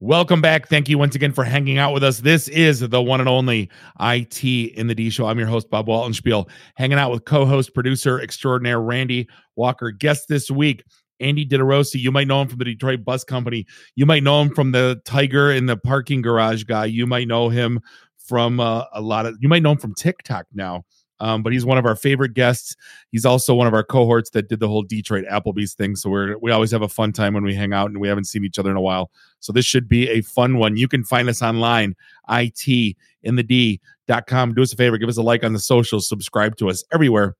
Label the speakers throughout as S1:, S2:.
S1: Welcome back. Thank you once again for hanging out with us. This is the one and only IT in the D show. I'm your host, Bob Waltenspiel, hanging out with co host, producer extraordinaire Randy Walker. Guest this week, Andy Didorosi. You might know him from the Detroit Bus Company. You might know him from the Tiger in the parking garage guy. You might know him from uh, a lot of, you might know him from TikTok now. Um, but he's one of our favorite guests. He's also one of our cohorts that did the whole Detroit Applebee's thing. So we're we always have a fun time when we hang out, and we haven't seen each other in a while. So this should be a fun one. You can find us online, it in the d.com. Do us a favor, give us a like on the socials, subscribe to us everywhere.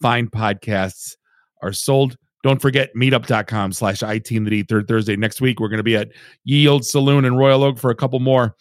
S1: Fine podcasts are sold. Don't forget meetup.com slash IT in the D. Third Thursday next week. We're going to be at Yield Saloon in Royal Oak for a couple more.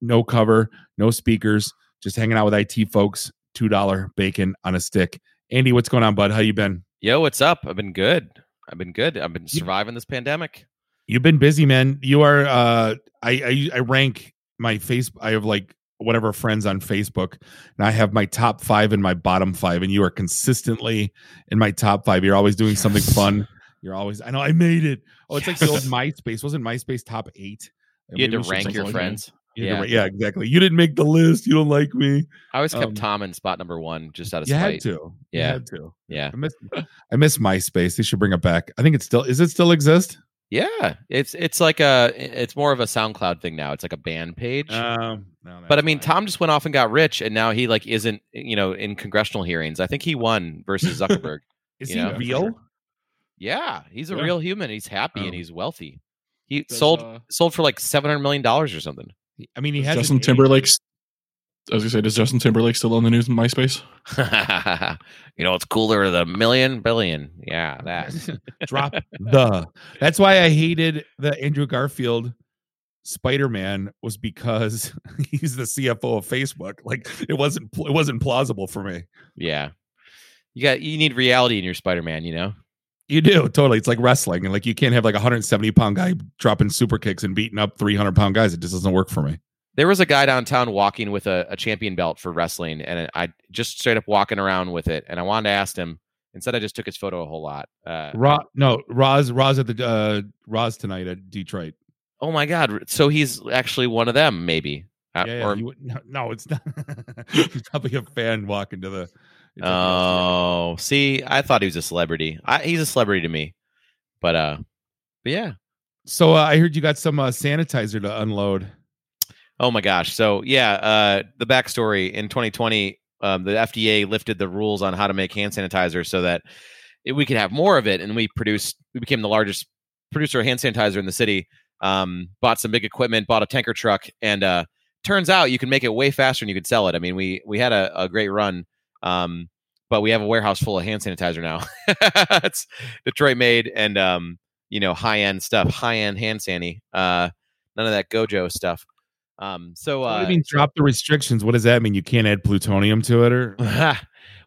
S1: No cover, no speakers, just hanging out with IT folks two dollar bacon on a stick. Andy, what's going on, bud? How you been?
S2: Yo, what's up? I've been good. I've been good. I've been surviving this pandemic.
S1: You've been busy, man. You are. uh I I, I rank my face. I have like whatever friends on Facebook, and I have my top five and my bottom five, and you are consistently in my top five. You're always doing something fun. You're always. I know. I made it. Oh, it's yes. like the old MySpace. Wasn't MySpace top eight?
S2: You had to rank your friends.
S1: Yeah. yeah, exactly. You didn't make the list. You don't like me.
S2: I always kept um, Tom in spot number one just out of
S1: you
S2: spite.
S1: Had to.
S2: Yeah,
S1: you had to.
S2: Yeah,
S1: I miss. I miss MySpace. They should bring it back. I think it's still. Is it still exist?
S2: Yeah, it's it's like a it's more of a SoundCloud thing now. It's like a band page. Um, no, but I mean, fine. Tom just went off and got rich, and now he like isn't you know in congressional hearings. I think he won versus Zuckerberg.
S1: Is he know? real?
S2: Yeah, he's a yeah. real human. He's happy oh. and he's wealthy. He Does, sold uh, sold for like seven hundred million dollars or something.
S1: I mean, he has
S3: Justin Timberlake. I was gonna say, does Justin Timberlake still on the news in MySpace?
S2: you know, it's cooler than a million billion. Yeah, that
S1: drop the. That's why I hated the Andrew Garfield Spider Man was because he's the CFO of Facebook. Like it wasn't it wasn't plausible for me.
S2: Yeah, you got you need reality in your Spider Man. You know.
S1: You do totally. It's like wrestling, and like you can't have like a 170 pound guy dropping super kicks and beating up 300 pound guys. It just doesn't work for me.
S2: There was a guy downtown walking with a, a champion belt for wrestling, and I just straight up walking around with it. And I wanted to ask him. Instead, I just took his photo a whole lot. Uh,
S1: Ra- no, Roz, Roz at the uh, Roz tonight at Detroit.
S2: Oh my God! So he's actually one of them, maybe.
S1: Uh, yeah, yeah or, you, no, no, it's not. he's probably a fan walking to the
S2: oh, see, I thought he was a celebrity. I, he's a celebrity to me, but uh, but yeah.
S1: So uh, I heard you got some uh, sanitizer to unload.
S2: Oh my gosh! So yeah, uh, the backstory in 2020, um, the FDA lifted the rules on how to make hand sanitizer so that it, we could have more of it, and we produced. We became the largest producer of hand sanitizer in the city. Um, bought some big equipment, bought a tanker truck, and uh, turns out you can make it way faster and you can sell it. I mean, we we had a, a great run um, but we have a warehouse full of hand sanitizer now. it's Detroit made and um, you know, high end stuff, high end hand sanny. Uh, none of that Gojo stuff. Um, so uh,
S1: what do you uh, mean drop the restrictions? What does that mean? You can't add plutonium to it, or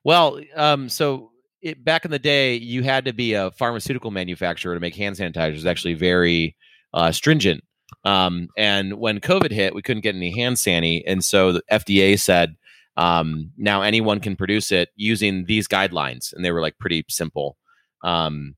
S2: well, um, so it, back in the day, you had to be a pharmaceutical manufacturer to make hand sanitizer. sanitizers. Actually, very uh, stringent. Um, and when COVID hit, we couldn't get any hand sanny, and so the FDA said um, now anyone can produce it using these guidelines, and they were like pretty simple. Um,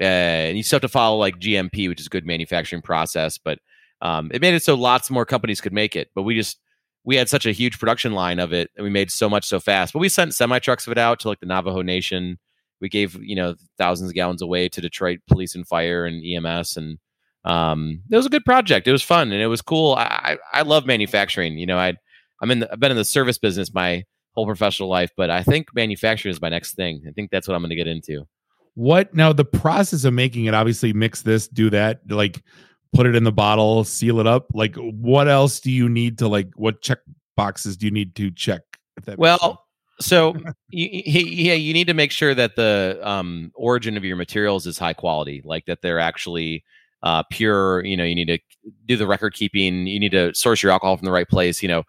S2: and you still have to follow like GMP, which is good manufacturing process, but um, it made it so lots more companies could make it. But we just we had such a huge production line of it, and we made so much so fast. But we sent semi trucks of it out to like the Navajo Nation. We gave you know thousands of gallons away to Detroit Police and Fire and EMS, and um, it was a good project. It was fun and it was cool. I I, I love manufacturing. You know, I I'm in. The, I've been in the service business my whole professional life, but I think manufacturing is my next thing. I think that's what I'm going to get into.
S1: What now? The process of making it, obviously, mix this, do that, like put it in the bottle, seal it up. Like, what else do you need to like? What check boxes do you need to check?
S2: If that well, so you, yeah, you need to make sure that the um, origin of your materials is high quality, like that they're actually uh, pure. You know, you need to do the record keeping. You need to source your alcohol from the right place. You know,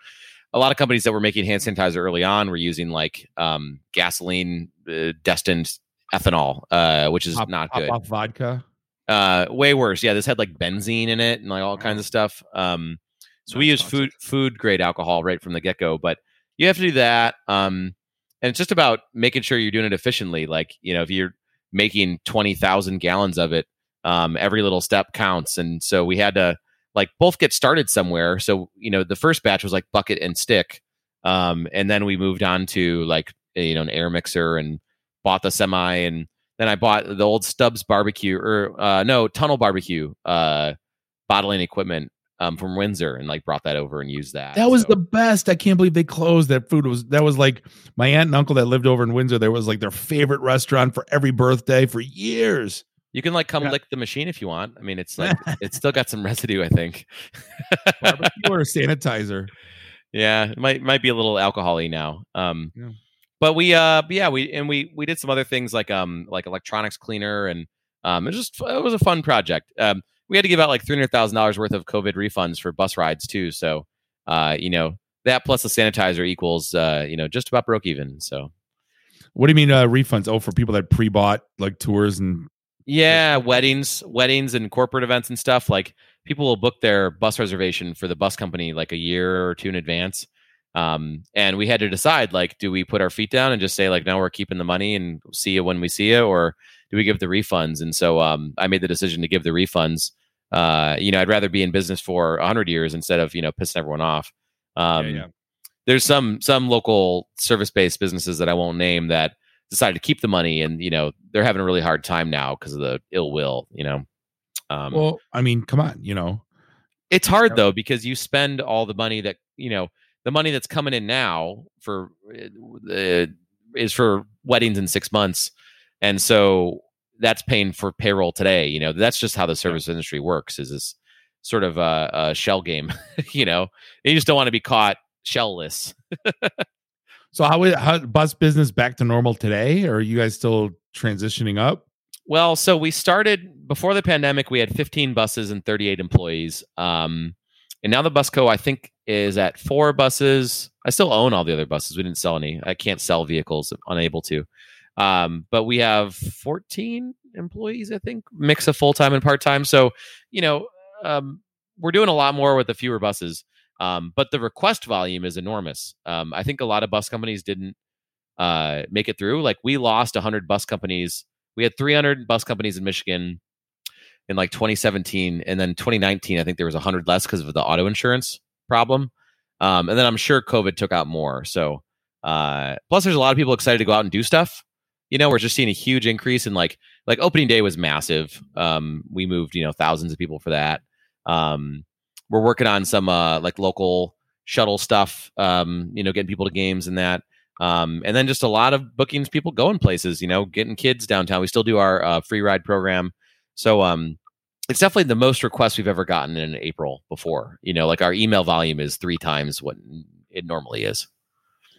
S2: a lot of companies that were making hand sanitizer early on were using like um, gasoline uh, destined ethanol, uh, which is
S1: pop,
S2: not
S1: pop
S2: good.
S1: Off vodka.
S2: Uh, way worse. Yeah, this had like benzene in it and like all kinds of stuff. Um, so we use food food grade alcohol right from the get go, but you have to do that. Um, and it's just about making sure you're doing it efficiently. Like you know, if you're making twenty thousand gallons of it, um, every little step counts. And so we had to like both get started somewhere. So you know, the first batch was like bucket and stick, um, and then we moved on to like you know an air mixer and bought the semi, and then I bought the old Stubbs barbecue or uh, no Tunnel barbecue uh, bottling equipment um, from Windsor, and like brought that over and used that.
S1: That was
S2: So-
S1: the best. I can't believe they closed. That food was that was like my aunt and uncle that lived over in Windsor. There was like their favorite restaurant for every birthday for years.
S2: You can like come
S1: Yeah.
S2: lick the machine if you want. I mean, it's like it's still got some residue, I think.
S1: Barbecue or sanitizer.
S2: yeah, it might might be a little alcoholy now. Um,
S1: Yeah.
S2: but we uh, but yeah, we and we we did some other things like um like electronics cleaner and um it was just it was a fun project. Um, we had to give out like three hundred thousand dollars worth of COVID refunds for bus rides too. So uh, you know that plus the sanitizer equals uh, you know just about broke even. So
S1: What do you mean uh, refunds? Oh, for people that pre-bought like tours and
S2: Yeah, weddings, weddings, and corporate events and stuff. Like people will book their bus reservation for the bus company like a year or two in advance. Um, and we had to decide like, do we put our feet down and just say like, no, we're keeping the money and see you when we see you, or do we give the refunds? And so um, I made the decision to give the refunds. Uh, you know, I'd rather be in business for hundred years instead of you know pissing everyone off. Um,
S1: yeah.
S2: there's some some local service based businesses that I won't name that decided to keep the money and you know they're having a really hard time now because of the ill will you know? Um,
S1: Well, I mean, come on, you know.
S2: it's hard though because you spend all the money that you know the money that's coming in now for uh, is for weddings in six months and so that's paying for payroll today you know? That's just how the service industry works is this sort of a, a shell game you know? You just don't want to be caught shellless
S1: So how is how bus business back to normal today? Or are you guys still transitioning up?
S2: Well, so we started before the pandemic. We had 15 buses and 38 employees. Um, and now the Busco, I think, is at four buses. I still own all the other buses. We didn't sell any. I can't sell vehicles. I'm unable to. Um, but we have 14 employees, I think, mix of full time and part time. So, you know, um, we're doing a lot more with the fewer buses. Um, but the request volume is enormous. Um, I think a lot of bus companies didn't uh, make it through. Like we lost 100 bus companies we had 300 bus companies in Michigan in like 2017, and then 2019, I think there was 100 less because of the auto insurance problem. Um, and then I'm sure COVID took out more. So, uh, plus there's a lot of people excited to go out and do stuff. You know, we're just seeing a huge increase in like like opening day was massive. Um, we moved you know thousands of people for that. Um, we're working on some uh, like local shuttle stuff. Um, you know, getting people to games and that. Um, and then just a lot of bookings, people going places, you know, getting kids downtown. We still do our uh, free ride program. So um, it's definitely the most requests we've ever gotten in April before. You know, like our email volume is three times what it normally is.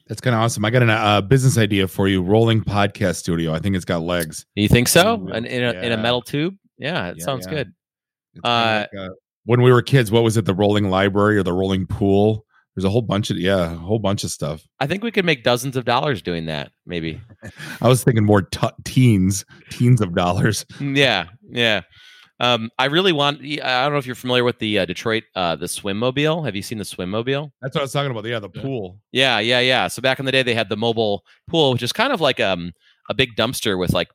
S1: That's kind of awesome. I got a uh, business idea for you. Rolling podcast studio. I think it's got legs.
S2: You think so? And in a, in a metal tube? Yeah, it
S1: Yeah,
S2: sounds
S1: yeah.
S2: good. Uh,
S1: like, uh, when we were kids, what was it? The rolling library or the rolling pool? There's a whole bunch of yeah, a whole bunch of stuff.
S2: I think we could make dozens of dollars doing that, maybe.
S1: I was thinking more t- teens, teens of dollars.
S2: yeah, yeah. Um, I really want. I don't know if you're familiar with the uh, Detroit, uh, the swim mobile. Have you seen the swim mobile?
S1: That's what I was talking about. Yeah, the pool.
S2: Yeah, yeah, yeah. So back in the day, they had the mobile pool, which is kind of like um a big dumpster with like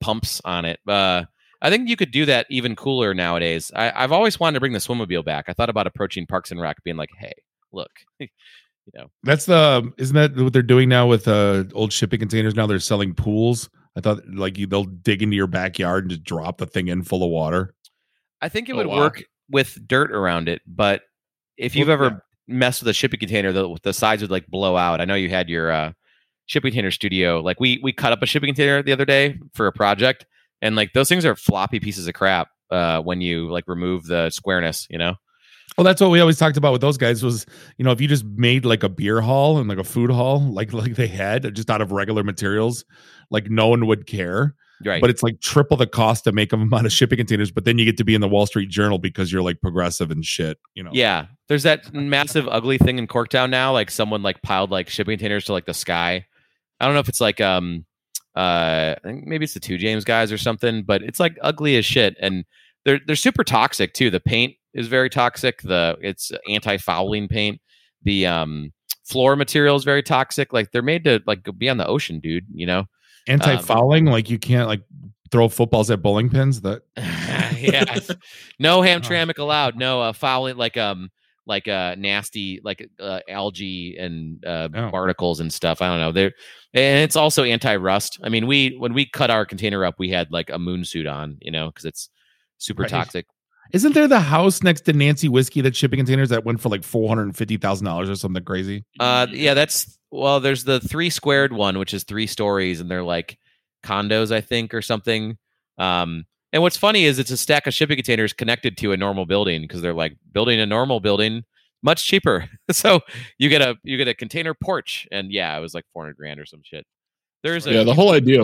S2: pumps on it. Uh, I think you could do that even cooler nowadays. I, I've always wanted to bring the swimmobile back. I thought about approaching Parks and Rec, being like, "Hey, look, you know,
S1: That's the isn't that what they're doing now with uh old shipping containers? Now they're selling pools. I thought like you, they'll dig into your backyard and just drop the thing in full of water.
S2: I think it
S3: Oh,
S2: would
S3: wow.
S2: work with dirt around it, but if you've
S1: Well,
S2: ever
S1: yeah.
S2: messed with a shipping container, the the sides would like blow out. I know you had your uh, shipping container studio. Like we we cut up a shipping container the other day for a project, and like those things are floppy pieces of crap uh, when you like remove the squareness. You know.
S1: Well, that's what we always talked about with those guys was, you know, if you just made like a beer hall and like a food hall, like like they had just out of regular materials, like no one would care.
S2: Right.
S1: But it's like triple the cost to make them out of shipping containers. But then you get to be in the Wall Street Journal because you're like progressive and shit. You know.
S2: Yeah, there's that massive ugly thing in Corktown now. Like someone like piled like shipping containers to like the sky. I don't know if it's like um uh I think maybe it's the two James guys or something, but it's like ugly as shit. And they're they're super toxic too. The paint is very toxic. The it's anti fouling paint. The um floor material is very toxic. Like they're made to like be on the ocean, dude. You know.
S1: Anti fouling, like you can't like throw footballs at bowling pins. That
S2: yeah. No
S1: Oh.
S2: hamtramck allowed. No uh, fouling like um like uh nasty like uh, algae and uh,
S1: Oh.
S2: barnacles and stuff. I don't know. There and it's also anti rust. I mean, we when we cut our container up, we had like a moon suit on, you know, because it's super
S1: Right.
S2: toxic.
S1: Isn't there the house next to Nancy Whiskey that shipping containers that went for like four hundred and fifty thousand dollars or something crazy?
S2: Uh, yeah, that's well. There's the three squared one, which is three stories, and they're like condos, I think, or something. Um, and what's funny is it's a stack of shipping containers connected to a normal building because they're like building a normal building much cheaper. so you get a you get a container porch, and yeah, it was like four hundred grand or some shit. There's a
S3: yeah, the whole idea,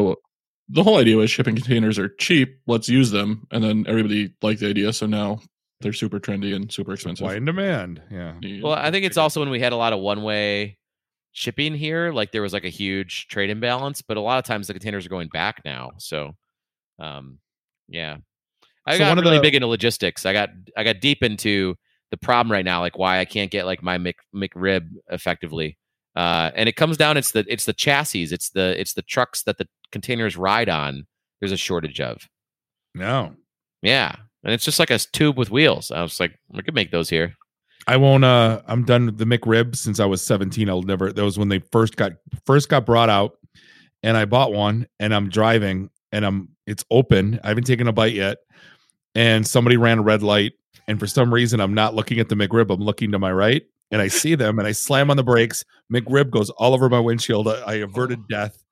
S3: the whole idea was shipping containers are cheap. Let's use them, and then everybody liked the idea, so now they're super trendy and super expensive.
S1: Supply and demand. Yeah.
S3: Yeah.
S2: Well, I think it's also when we had a lot of one way shipping here, like there was like a huge trade imbalance, but a lot of times the containers are going back now. So, um, yeah, I
S1: So
S2: got
S1: one
S2: really
S1: the-
S2: big into logistics. I got I got deep into the problem right now, like why I can't get like my Mc, McRib effectively. Uh, and it comes down it's the it's the chassis, it's the it's the trucks that the containers ride on. There's a shortage of.
S1: No.
S2: Yeah, and it's just like a tube with wheels. I was like, we could make those here.
S1: I won't uh I'm done with the McRib since I was 17. I'll never that was when they first got first got brought out and I bought one and I'm driving and I'm it's open. I haven't taken a bite yet. And somebody ran a red light and for some reason I'm not looking at the McRib, I'm looking to my right and I see them and I slam on the brakes. McRib goes all over my windshield. I, I averted death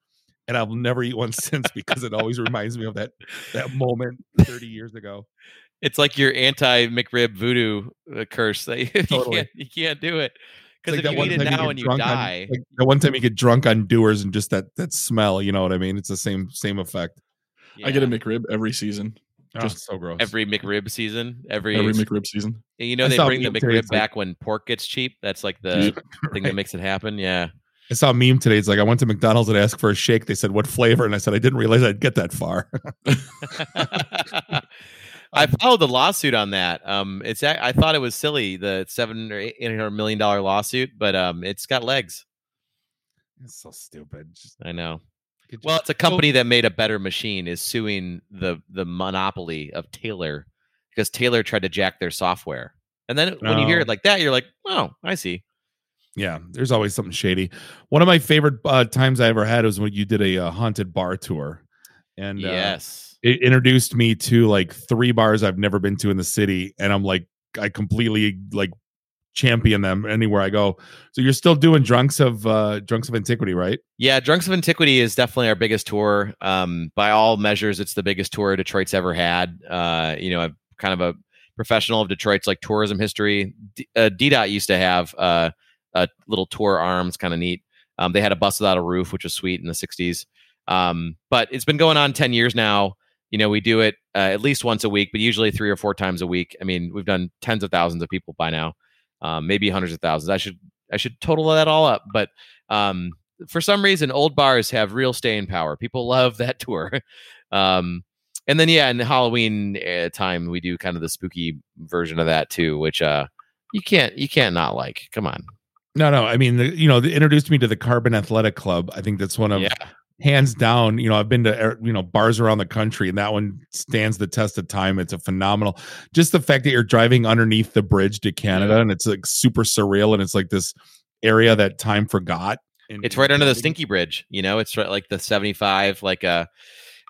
S1: and I'll never eat one since because it always reminds me of that that moment 30 years ago.
S2: It's like your anti McRib voodoo uh, curse. That you,
S1: Totally.
S2: can't, you can't do it because
S1: like
S2: if you eat it now and you
S1: drunk on-
S2: die,
S1: like the one time you get drunk on doers and just that that smell, you know what I mean? It's the same same effect.
S3: I get a
S2: yeah.
S3: McRib every season,
S1: Just
S3: Just
S1: so gross.
S2: every McRib season. Every,
S3: every McRib season.
S2: you know
S1: I
S2: they bring the
S1: a meme today,
S2: McRib
S1: like-
S2: back when pork gets cheap. That's like the thing that makes it happen. Yeah.
S1: I saw a meme today. It's like I went to McDonald's and asked for a shake. They said what flavor, and I said I didn't realize I'd get that far.
S2: I followed the lawsuit on that. Um, it's a- I thought it was silly the seven or eight hundred million dollar lawsuit, but um, it's got legs.
S1: it's so stupid. Just,
S2: I know.
S1: It
S2: Well, it's a company that made a better machine is suing the the monopoly of Taylor because Taylor tried to jack their software. And then when you hear
S1: Oh.
S2: it like that, you're like, "Oh, I see."
S1: yeah, there's always something shady. One of my favorite uh, times I ever had was when you did a uh, haunted bar tour, and uh,
S2: yes.
S1: it introduced me to like three bars I've never been to in the city, and I'm like, I completely like champion them anywhere I go. So you're still doing drunks of uh drunks of antiquity, right?
S2: Yeah, Drunks of Antiquity is definitely our biggest tour. Um, by all measures, it's the biggest tour Detroit's ever had. Uh, you know, I'm kind of a professional of Detroit's like tourism history. D- uh, DDOT used to have uh, a little tour arms, kind of neat. Um, they had a bus without a roof, which was sweet in the '60s. Um, but it's been going on 10 years now. You know, we do it uh, at least once a week, but usually three or four times a week. I mean, we've done tens of thousands of people by now, um, maybe hundreds of thousands. I should I should total that all up, but um, for some reason, old bars have real staying power. People love that tour. Um, and then yeah, in the Halloween uh, time, we do kind of the spooky version of that too, which uh, you can't you can't not like. Come on,
S1: No, no. I mean, the, you know, they introduced me to the Carbon Athletic Club. I think that's one of
S2: yeah,
S1: hands down. You know, I've been to er, you know bars around the country, and that one stands the test of time. It's a phenomenal. Just the fact that you're driving underneath the bridge to Canada, and it's like super surreal, and it's like this area that time forgot. And
S2: it's right under the Stinky Bridge. You know, it's right like the seventy five, like uh,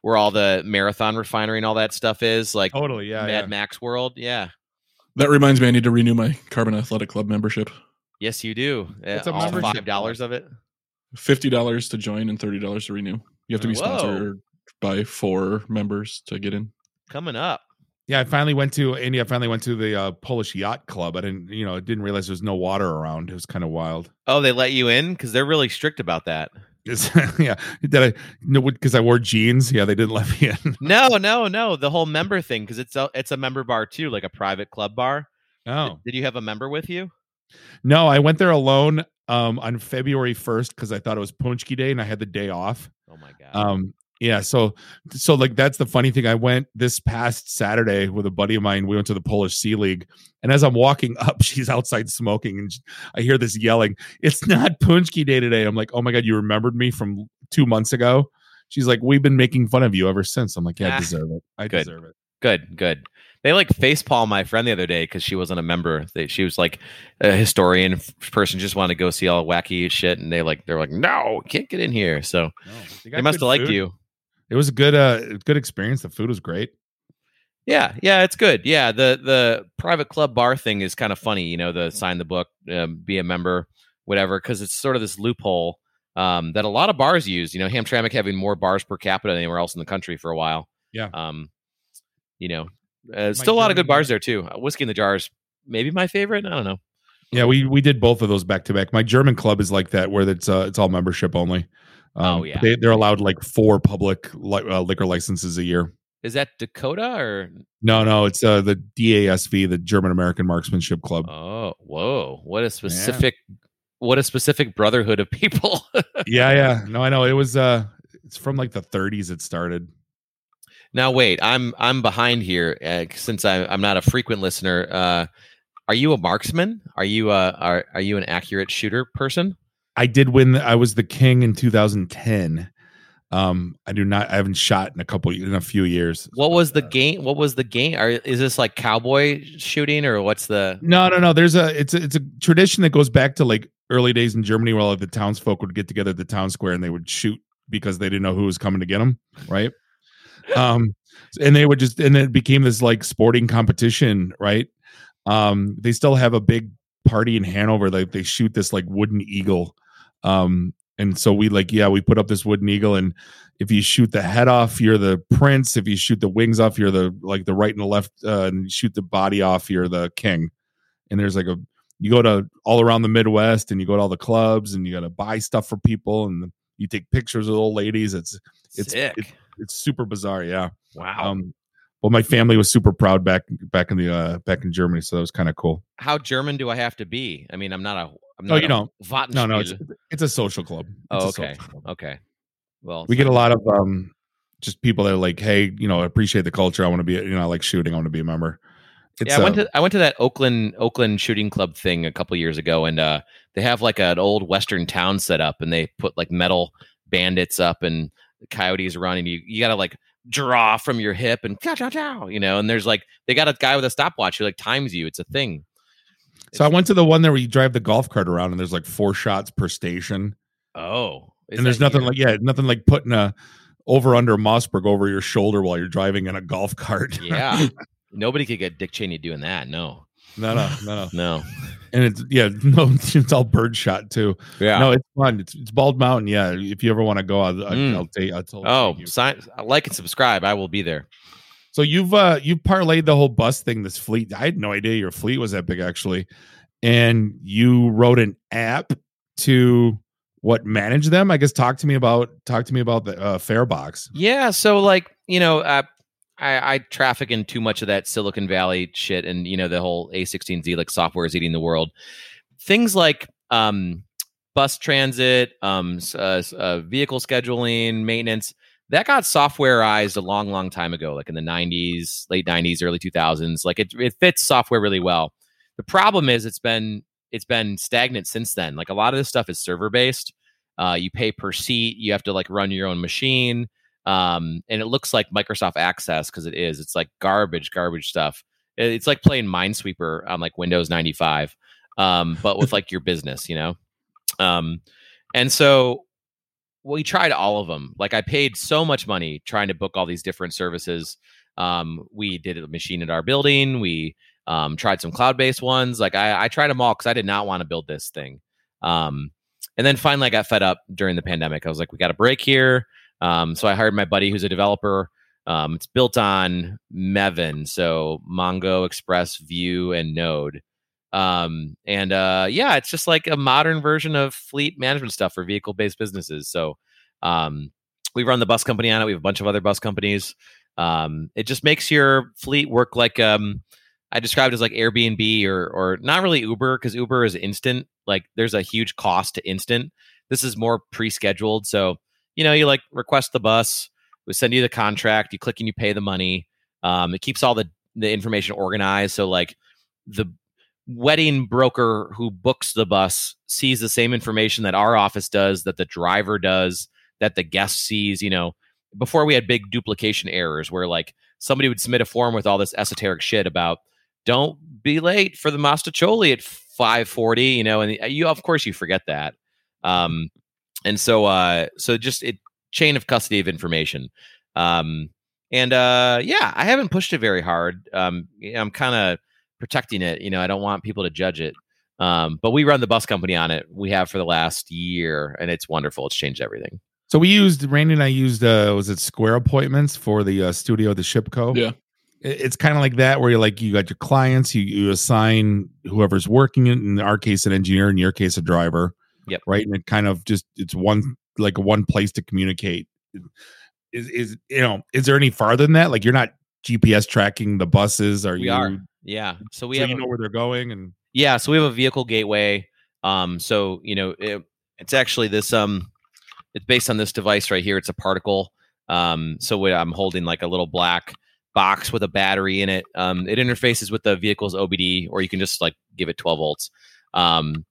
S2: where all the marathon refinery and all that stuff is, like
S1: Totally, yeah,
S2: Mad
S1: yeah.
S2: Max World. Yeah.
S3: That reminds me, I need to renew my Carbon Athletic Club membership.
S2: Yes, you do.
S1: It's
S2: Uh,
S1: a
S2: all
S1: membership
S2: five dollars of it.
S3: Fifty dollars to join and thirty dollars to renew. You have to be
S2: Whoa.
S3: sponsored by four members to get in.
S2: Coming up.
S1: Yeah, I finally went to India. I finally went to the uh, Polish Yacht Club. I didn't, you know, didn't realize there's no water around. It was kind of wild.
S2: Oh, they let you in because they're really strict about that.
S1: Yeah, did I? No, because I wore jeans. Yeah, they didn't let me in.
S2: No, no, no. The whole member thing because it's a it's a member bar too, like a private club bar.
S1: Oh
S2: Did you have a member with you?
S1: no, I went there alone um, on February first because I thought it was Paczki Day and I had the day off.
S2: Oh my god.
S1: Um, yeah, so so like that's the funny thing. I went this past Saturday with a buddy of mine. We went to the Polish Sea League, and as I'm walking up, she's outside smoking, and I hear this yelling. It's not Paczki Day today. I'm like, oh my god, you remembered me from two months ago. She's like, we've been making fun of you ever since. I'm like, yeah, I
S2: Ah,
S1: deserve it. I
S2: good.
S1: deserve it.
S2: Good, good. They like facepalm my friend the other day because she wasn't a member. They, she was like a historian person, just wanted to go see all wacky shit, and they like they're like, no, can't get in here. So they must have liked you.
S1: It was a good, uh, good experience. The food was great.
S2: Yeah, yeah, it's good. Yeah, the the private club bar thing is kind of funny. You know, the sign the book, um, be a member, whatever, because it's sort of this loophole um, that a lot of bars use. You know, Hamtramck having more bars per capita than anywhere else in the country for a while.
S1: Yeah.
S2: Um, you know, uh, still a lot of good bars there too. Uh, Whiskey in the jars, maybe my favorite. I don't know.
S1: Yeah, we we did both of those back to back. My German club is like that, where it's uh, it's all membership only. Um,
S2: Oh, yeah.
S1: they, they're allowed like four public li- uh, liquor licenses a year.
S2: Is that Dakota or?
S1: No, no, it's uh, the DASV, the German American Marksmanship Club.
S2: Oh, whoa! What a specific, what a specific brotherhood of people.
S1: yeah, yeah. No, I know it was. uh It's from like the 30s. It started.
S2: Now wait, I'm I'm behind here uh, since I, I'm not a frequent listener. Uh, are you a marksman? Are you a are are you an accurate shooter person?
S1: I did win. I was the king in 2010. Um, I do not. I haven't shot in a couple in a few years.
S2: What was the game? What was the game? Are, is this like cowboy shooting or what's the?
S1: No, no, no. There's a it's a it's a tradition that goes back to like early days in Germany, where all like the townsfolk would get together at the town square and they would shoot because they didn't know who was coming to get them, right? Um, and they would just and it became this like sporting competition, right? Um, they still have a big party in Hanover. Like they shoot this like wooden eagle, um, and so we like yeah we put up this wooden eagle and if you shoot the head off you're the prince if you shoot the wings off you're the like the right and the left uh, and you shoot the body off you're the king and there's like a you go to all around the midwest and you go to all the clubs and you got to buy stuff for people and you take pictures of old ladies it's it's
S2: Sick.
S1: It- it's super bizarre yeah
S2: wow.
S1: um well my family was super proud back back in the uh back in germany so that was kind of cool
S2: How German do I have to be? I mean, I'm not a. I'm
S1: no you don't no no it's, it's a social club It's
S2: Oh, okay.
S1: club.
S2: Okay. Well,
S1: we get a lot of um just people that are like hey you know I appreciate the culture i want to be you know i like shooting i want to be a member it's,
S2: yeah, I went
S1: um,
S2: to I went to that Oakland Oakland shooting club thing a couple years ago, and uh, they have like an old western town set up, and they put like metal bandits up and coyotes running. You you got to like draw from your hip and chow chow chow, you know. And there's like they got a guy with a stopwatch who like times you. It's a thing.
S1: so i went to the one there where you drive the golf cart around and there's like four shots per station
S2: Oh,
S1: and there's nothing
S2: here?
S1: like yeah nothing like putting a over under mossberg over your shoulder while you're driving in a golf cart
S2: yeah. Nobody could get Dick Cheney doing that. No,
S1: no no no no and it's yeah no it's all bird shot too
S2: Yeah.
S1: no it's fun it's, it's bald mountain yeah if you ever want to go i'll, I'll,
S2: Mm.
S1: I'll take i'll totally
S2: oh,
S1: you.
S2: sign, like and subscribe. I will be there.
S1: So you've uh you've parlayed the whole bus thing, this fleet. I had no idea your fleet was that big actually. And you wrote an app to what manage them? I guess talk to me about talk to me about the uh Farebox.
S2: Yeah, so like you know, uh, I, I traffic in too much of that Silicon Valley shit, and you know the whole A16Z like software is eating the world. Things like um, bus transit, um, uh, uh, vehicle scheduling, maintenance. That got softwareized a long, long time ago, like in the '90s, late '90s, early 2000s. Like it, it fits software really well. The problem is it's been it's been stagnant since then. Like a lot of this stuff is server based. Uh, you pay per seat. You have to like run your own machine um, and it looks like Microsoft Access because it is. It's like garbage, garbage stuff. It's like playing Minesweeper on like Windows 95, um, but with like your business, you know. Um, and so we tried all of them. Like I paid so much money trying to book all these different services. Um, we did a machine at our building. We um, tried some cloud-based ones. Like I, I tried them all because I did not want to build this thing. Um, and then finally, I got fed up during the pandemic. I was like, we got a break here. Um, so I hired my buddy who's a developer. Um, it's built on MEVN, so Mongo, Express, Vue, and Node. Um, and uh, yeah, it's just like a modern version of fleet management stuff for vehicle-based businesses. So um, we run the bus company on it. We have a bunch of other bus companies. Um, it just makes your fleet work like um, I described as like Airbnb or or not really Uber because Uber is instant. Like there's a huge cost to instant. This is more pre-scheduled. So you know, you like request the bus, we send you the contract, you click and you pay the money. Um, it keeps all the the information organized. So like the wedding broker who books the bus sees the same information that our office does, that the driver does, that the guest sees. You know, before we had big duplication errors where like somebody would submit a form with all this esoteric shit about don't be late for the mostaccioli at 540, you know, and you of course you forget that. Um and so uh so just it chain of custody of information. Um and uh yeah, I haven't pushed it very hard. Um I'm kind of protecting it, you know, I don't want people to judge it. Um but we run the bus company on it. We have for the last year and it's wonderful. It's changed everything.
S1: So we used Randy and I used uh was it Square appointments for the uh, studio, the Shipco.
S3: Yeah.
S1: It's kind of like that where you're like you got your clients, you you assign whoever's working it. In our case, an engineer. In your case, a driver.
S2: Yep.
S1: Right, and it kind of just it's one like one place to communicate. Is is you know is there any farther than that? Like you're not GPS tracking the buses? Are
S2: We
S1: you?
S2: are. Yeah. So we
S1: so
S2: have
S1: you know where they're going and
S2: Yeah, so we have a vehicle gateway. Um, so you know, it, it's actually this. Um, it's based on this device right here. It's a particle. Um, so what I'm holding like a little black box with a battery in it. Um, it interfaces with the vehicle's OBD, or you can just like give it 12 volts. Um,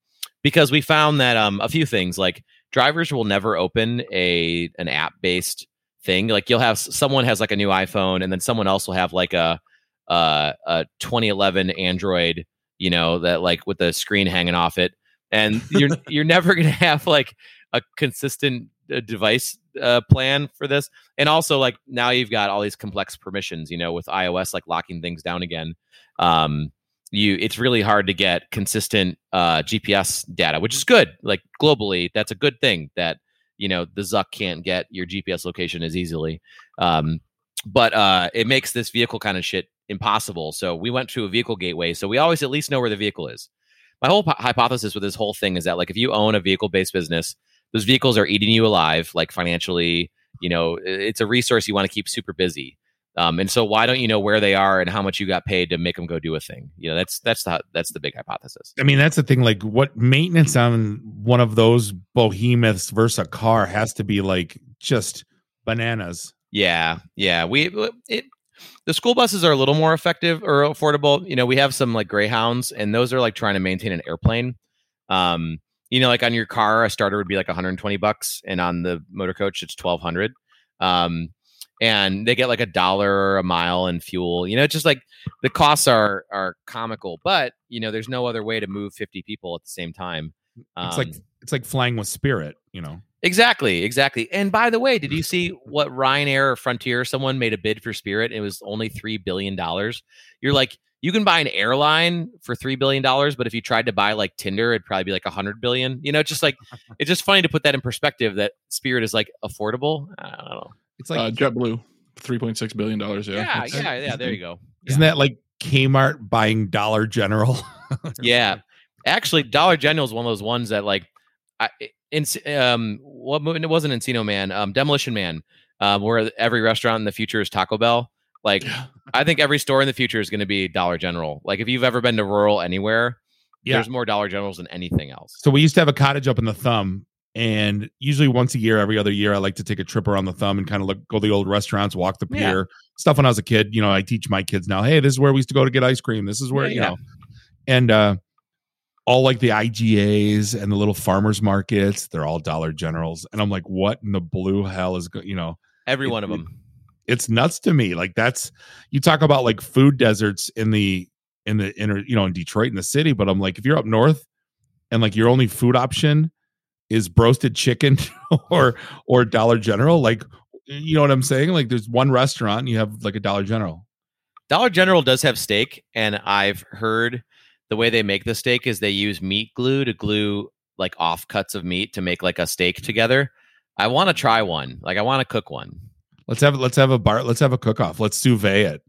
S2: because we found that um, a few things like drivers will never open a an app based thing. Like you'll have someone has like a new iPhone, and then someone else will have like a uh, a 2011 Android you know that like with the screen hanging off it and you're you're never going to have like a consistent uh, device uh, plan for this and also like now you've got all these complex permissions you know with ios like locking things down again um you it's really hard to get consistent uh gps data which is good like globally that's a good thing that you know the zuck can't get your gps location as easily um but uh it makes this vehicle kind of shit impossible. So we went to a vehicle gateway. So we always at least know where the vehicle is. My whole hypothesis with this whole thing is that like if you own a vehicle based business, those vehicles are eating you alive, like financially. You know, it's a resource you want to keep super busy. Um, and so why don't you know where they are and how much you got paid to make them go do a thing? You know, that's that's the that's the big hypothesis.
S1: I mean, that's the thing. Like, what maintenance on one of those behemoths versus a car has to be like just bananas.
S2: Yeah, yeah. We it the school buses are a little more effective or affordable. You know, we have some like Greyhounds, and those are like trying to maintain an airplane. Um, you know, like on your car, a starter would be like 120 bucks, and on the motor coach, it's 1200. Um, and they get like a dollar a mile in fuel. You know, it's just like the costs are are comical, but you know, there's no other way to move 50 people at the same time.
S1: It's like
S2: Um,
S1: it's like flying with Spirit, you know.
S2: Exactly, exactly. And by the way, did you see what Ryanair or Frontier? Someone made a bid for Spirit. It was only three billion dollars. You're like, you can buy an airline for three billion dollars, but if you tried to buy like Tinder, it'd probably be like a hundred billion. You know, just like it's just funny to put that in perspective. That Spirit is like affordable. I don't know.
S1: It's like
S3: uh, JetBlue, three point six billion dollars. Yeah,
S2: Yeah,
S3: That's-
S2: yeah, yeah. There you go.
S1: isn't that like Kmart buying Dollar General?
S2: Yeah, actually, Dollar General is one of those ones that like, I in um what movie? It wasn't Encino Man, um Demolition Man, um where every restaurant in the future is Taco Bell. Like, I think every store in the future is going to be Dollar General. Like, if you've ever been to rural anywhere,
S1: Yeah.
S2: there's more Dollar Generals than anything else.
S1: So we used to have a cottage up in the thumb, and usually once a year, every other year, I like to take a trip around the thumb and kind of look go to the old restaurants, walk the
S2: Yeah.
S1: pier, stuff. When I was a kid, you know, I teach my kids now. Hey, this is where we used to go to get ice cream. This is where
S2: Yeah,
S1: you
S2: yeah.
S1: know, and uh all like the IGAs and the little farmers markets, they're all Dollar Generals, and I'm like, what in the blue hell is go? You know,
S2: Every
S1: It-
S2: one of
S1: it-
S2: them.
S1: it's nuts to me. Like that's you talk about like food deserts in the in the inner, you know, in Detroit in the city, but I'm like, if you're up north and like your only food option is broasted chicken or or Dollar General, like you know what I'm saying? Like there's one restaurant and you have like a Dollar General.
S2: Dollar General does have steak, and I've heard the way they make the steak is they use meat glue to glue like off cuts of meat to make like a steak together. I want to try one. Like, I want to cook one.
S1: Let's have let's have a bar. Let's have a cook off. Let's sous vide it.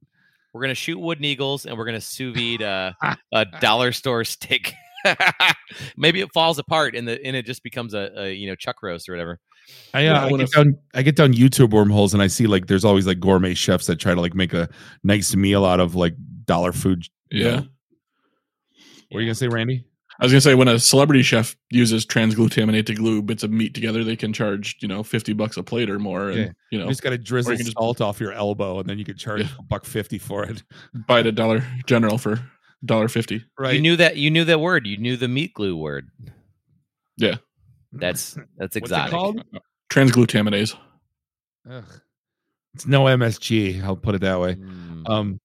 S2: We're gonna shoot wooden eagles, and we're gonna sous vide uh, a dollar store steak. Maybe it falls apart, and the and it just becomes a, a you know chuck roast or whatever.
S1: I, uh,
S3: I
S1: I get down I get down YouTube wormholes and I see like there's always like gourmet chefs that try to like make a nice meal out of like dollar food.
S3: Yeah.
S1: know? What are you gonna say, Randy?
S3: I was gonna say when a celebrity chef uses transglutamate to glue bits of meat together, they can charge you know fifty bucks a plate or more, and
S1: Yeah.
S3: you
S1: You
S3: know
S1: just got to drizzle
S3: can just-
S1: salt off your elbow, and then you could charge
S3: Yeah.
S1: a buck fifty for it.
S3: buy it at Dollar General for dollar fifty.
S1: Right?
S2: You knew that. You knew that word. You knew the meat glue word.
S3: Yeah.
S2: That's that's
S1: What's it
S2: exotic.
S1: called?
S3: Transglutaminase.
S1: Ugh. It's no MSG. I'll put it that way.
S2: Mm.
S1: Um,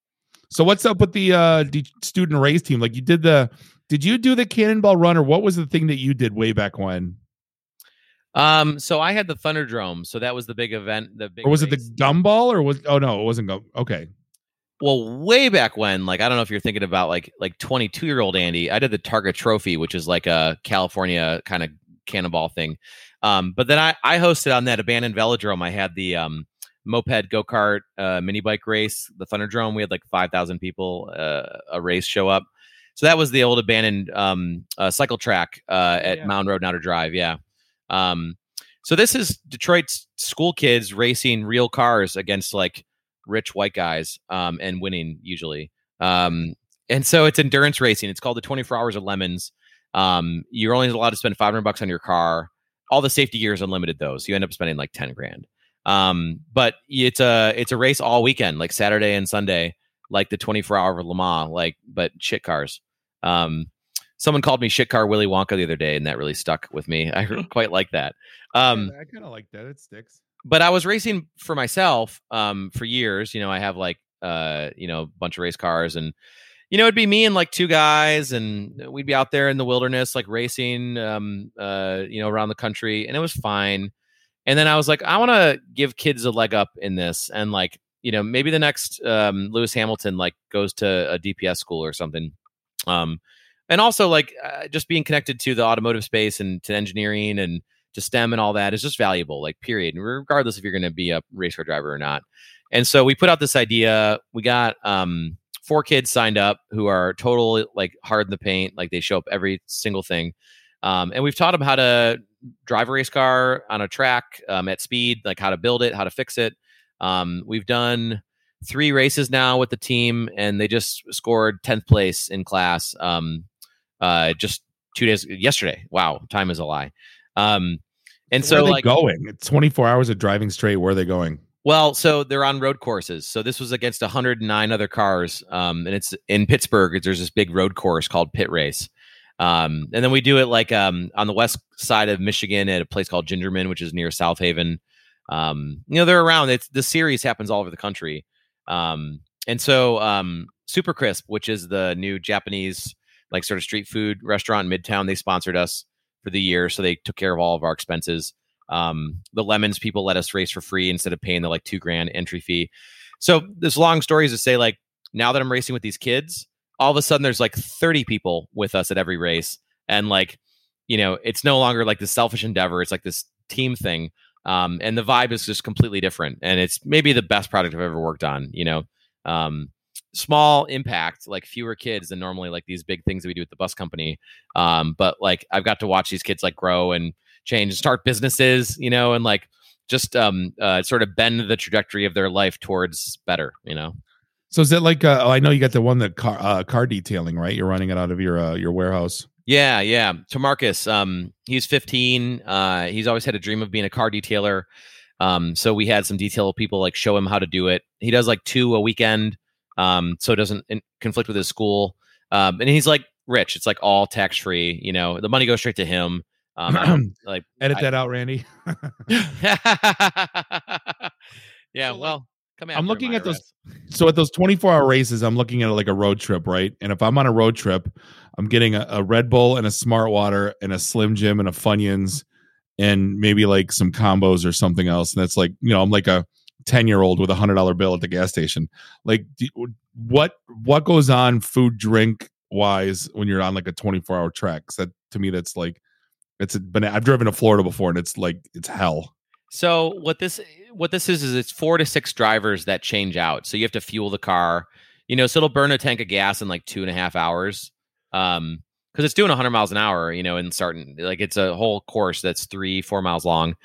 S1: so what's up with the uh the student race team? Like you did the did you do the cannonball run or what was the thing that you did way back when?
S2: Um, so I had the Thunderdrome, so that was the big event. The big
S1: Or was it the gumball or was oh no, it wasn't go okay.
S2: Well way back when? Like I don't know if you're thinking about like like 22 year old Andy. I did the Target Trophy, which is like a California kind of cannonball thing. Um, but then I I hosted on that abandoned velodrome. I had the um moped go kart uh, mini bike race, the Thunderdrome. We had like 5,000 people uh, a race show up. So that was the old abandoned um, uh, cycle track uh, at
S1: Yeah.
S2: Mound Road and Outer Drive. Yeah. Um, so this is Detroit's school kids racing real cars against like rich white guys um, and winning usually. Um, and so it's endurance racing. It's called the 24 Hours of Lemons. Um, you're only allowed to spend 500 bucks on your car. All the safety gear is unlimited though, so you end up spending like 10 grand. Um, but it's a it's a race all weekend, like Saturday and Sunday, like the 24 hour of Le Mans, like but shit cars. Um, someone called me shit car Willy Wonka the other day, and that really stuck with me. I quite like that. Um,
S1: I kind of like that. It sticks.
S2: But I was racing for myself um, for years. You know, I have like uh, you know a bunch of race cars, and you know it'd be me and like two guys, and we'd be out there in the wilderness like racing, um, uh, you know, around the country, and it was fine. And then I was like, I want to give kids a leg up in this, and like you know maybe the next um, Lewis Hamilton like goes to a DPS school or something. Um, and also like uh, just being connected to the automotive space and to engineering and to STEM and all that is just valuable, like period, regardless if you're going to be a race car driver or not. And so we put out this idea. We got um, four kids signed up who are total like hard in the paint, like they show up every single thing. Um, and we've taught them how to drive a race car on a track um, at speed, like how to build it, how to fix it. Um, we've done three races now with the team, and they just scored tenth place in class. Um, uh, just two days yesterday. Wow, time is a lie. Um, and
S1: So
S2: so,
S1: where are they
S2: like,
S1: going? It's 24 hours of driving straight. Where are they going?
S2: well, so they're on road courses. So this was against 109 other cars, um, and it's in Pittsburgh. There's this big road course called Pitt Race, um, and then we do it like um, on the west side of Michigan at a place called Gingerman, which is near South Haven. Um, you know, they're around. It's the series happens all over the country, um, and so um, Super Crisp, which is the new Japanese like sort of street food restaurant in Midtown, they sponsored us for the year, so they took care of all of our expenses. Um, the lemons people let us race for free instead of paying the like two grand entry fee. So this long story is to say, like, now that I'm racing with these kids, all of a sudden there's like 30 people with us at every race. And like, you know, it's no longer like this selfish endeavor. It's like this team thing. Um, and the vibe is just completely different. And it's maybe the best product I've ever worked on, you know. Um, small impact, like fewer kids than normally like these big things that we do at the bus company. Um, but like I've got to watch these kids like grow and change and start businesses, you know, and like just um uh sort of bend the trajectory of their life towards better, you know.
S1: So is it like uh, oh, I know you got the one that car uh, car detailing, right? You're running it out of your uh, your warehouse.
S2: Yeah, yeah. To Marcus, um, he's 15. Uh, he's always had a dream of being a car detailer. Um, so we had some detail people like show him how to do it. He does like two a weekend, um, so it doesn't in- conflict with his school. Um, and he's like rich. It's like all tax free. You know, the money goes straight to him. Um, like
S1: Edit
S2: I-
S1: that out, Randy.
S2: yeah,
S1: So,
S2: well, come
S1: on.
S2: I'm
S1: looking
S2: him,
S1: at those- so at those 24 hour races, I'm looking at it like a road trip, right? And if I'm on a road trip, I'm getting a, a Red Bull and a Smart Water and a Slim Jim and a Funyuns and maybe like some combos or something else. And that's like, you know, I'm like a 10 year old with a hundred dollar bill at the gas station. Like, do, what what goes on food drink wise when you're on like a 24 hour track? that to me, that's like it's a banana. I've driven to Florida before, and it's like it's hell.
S2: So what this what this is is it's four to six drivers that change out. So you have to fuel the car, you know. So it'll burn a tank of gas in like two and a half hours, um, because it's doing 100 miles an hour, you know, and starting like it's a whole course that's three four miles long,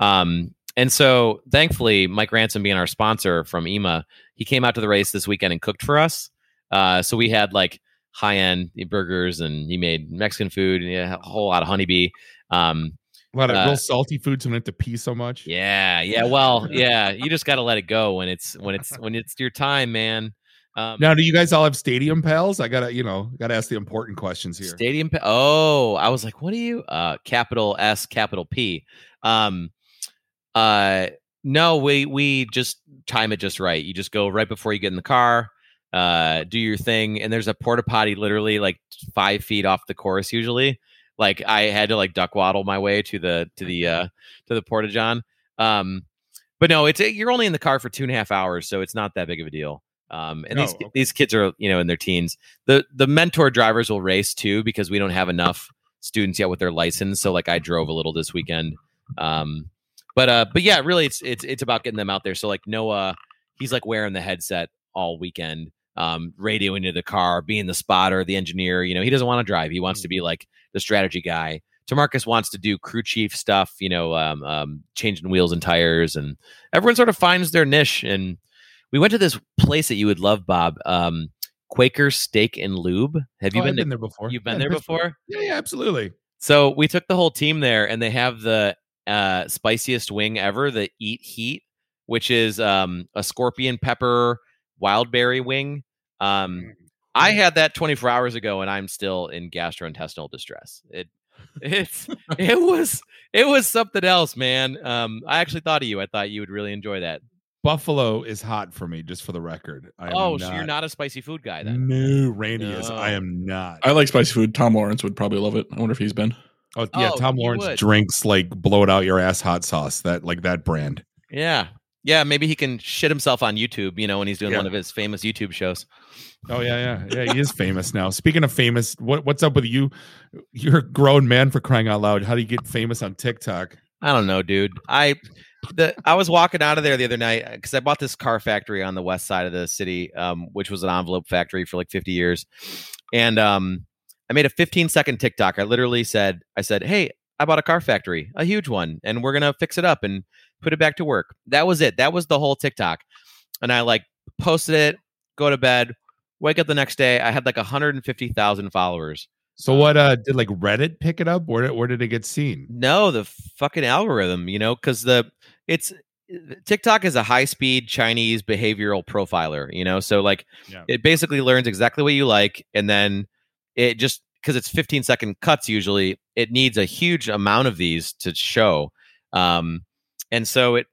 S2: um. And so, thankfully, Mike Ransom being our sponsor from Ima, he came out to the race this weekend and cooked for us. Uh, so we had like high end burgers, and he made Mexican food, and a whole lot of honeybee. Um,
S1: A lot of
S2: Uh,
S1: real salty food, so I don't have to pee so much.
S2: yeah, yeah. Well, yeah. You just got to let it go when it's when it's when it's your time, man. Um,
S1: Now, do you guys all have stadium pals? I gotta, you know, gotta ask the important questions here.
S2: Stadium. pa- Oh, I was like, what are you? Uh, capital S, capital P. Um, uh, No, we we just time it just right. You just go right before you get in the car, uh, do your thing, and there's a porta potty literally like five feet off the course usually. Like I had to like duck waddle my way to the to the uh to the porta john. Um, but no, it's you're only in the car for two and a half hours, so it's not that big of a deal. Um, and these
S1: Oh, okay.
S2: these kids are you know in their teens. The the mentor drivers will race too because we don't have enough students yet with their license. So like I drove a little this weekend. Um, but uh, but yeah, really it's it's it's about getting them out there. So like Noah, he's like wearing the headset all weekend, um, radioing to the car, being the spotter, the engineer. You know, he doesn't want to drive. He wants to be like the strategy guy. Tamarcus wants to do crew chief stuff, you know, um, um, changing wheels and tires, and everyone sort of finds their niche. And we went to this place that you would love, Bob, um, Quaker Steak and Lube. Have you
S1: Oh,
S2: been, to-
S1: been there before.
S2: You've been
S1: Yeah,
S2: there before.
S1: Yeah, yeah, absolutely.
S2: So we took the whole team there, and they have the uh, spiciest wing ever, the Eat Heat, which is um, a scorpion pepper wild berry wing. Um, I had that 24 hours ago, and I'm still in gastrointestinal distress. It it's it was it was something else, man. Um, I actually thought of you. I thought you would really enjoy that.
S1: Buffalo is hot for me, just for the record. I am
S2: oh, so you're not a spicy food guy then?
S1: No, Randy is. I am not.
S3: I like spicy food. Tom Lawrence would probably love it. I wonder if he's been.
S1: Oh yeah,
S2: Oh,
S1: Tom Lawrence
S2: would.
S1: drinks like blow it out your ass hot sauce. That like that brand.
S2: Yeah, yeah. Maybe he can shit himself on YouTube. You know, when he's doing
S1: Yeah.
S2: one of his famous YouTube shows.
S1: Oh yeah, yeah, yeah. He is famous now. Speaking of famous, what what's up with you? You're a grown man for crying out loud. How do you get famous on TikTok?
S2: I don't know, dude. I the I was walking out of there the other night because I bought this car factory on the west side of the city, um, which was an envelope factory for like 50 years, and um, I made a 15 second TikTok. I literally said, I said, "Hey, I bought a car factory, a huge one, and we're gonna fix it up and put it back to work." That was it. That was the whole TikTok, and I like posted it, go to bed, wake up the next day. I had like 150,000 followers.
S1: So what? Uh, did like Reddit pick it up? Where did where did it get seen?
S2: No, the fucking algorithm, you know, because the it's TikTok is a high speed Chinese behavioral profiler, you know, so like
S1: Yeah.
S2: it basically learns exactly what you like, and then it just because it's 15 second cuts usually, it needs a huge amount of these to show, um, and so it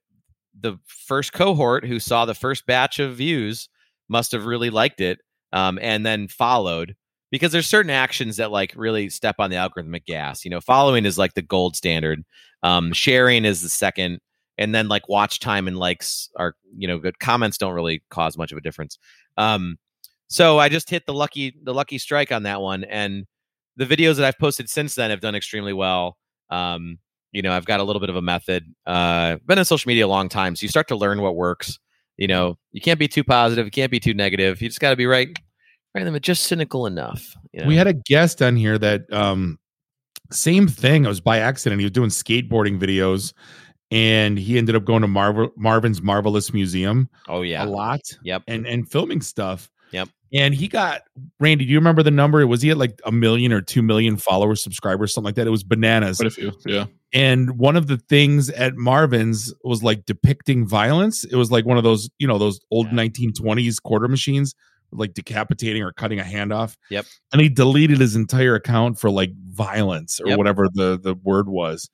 S2: the first cohort who saw the first batch of views must have really liked it, um, and then followed because there's certain actions that like really step on the algorithmic gas. You know, following is like the gold standard. Um, sharing is the second, and then like watch time and likes are you know good. Comments don't really cause much of a difference. Um, so I just hit the lucky the lucky strike on that one, and the videos that I've posted since then have done extremely well. Um, you know, I've got a little bit of a method. Uh, been in social media a long time, so you start to learn what works. You know, you can't be too positive, you can't be too negative. You just got to be right, right, but just cynical enough. You know?
S1: We had a guest on here that um same thing. It was by accident. He was doing skateboarding videos and he ended up going to Marvel Marvin's Marvelous Museum
S2: oh yeah,
S1: a lot
S2: yep.
S1: and and filming stuff.
S2: Yep.
S1: And he got Randy, do you remember the number? Was he at like a million or two million followers, subscribers, something like that? It was bananas.
S3: Quite a few. Yeah.
S1: and one of the things at Marvin's was like depicting violence. It was like one of those, you know, those old
S2: Yeah.
S1: 1920s quarter machines, like decapitating or cutting a hand off.
S2: Yep.
S1: And he deleted his entire account for like violence or
S2: Yep.
S1: whatever the the word was.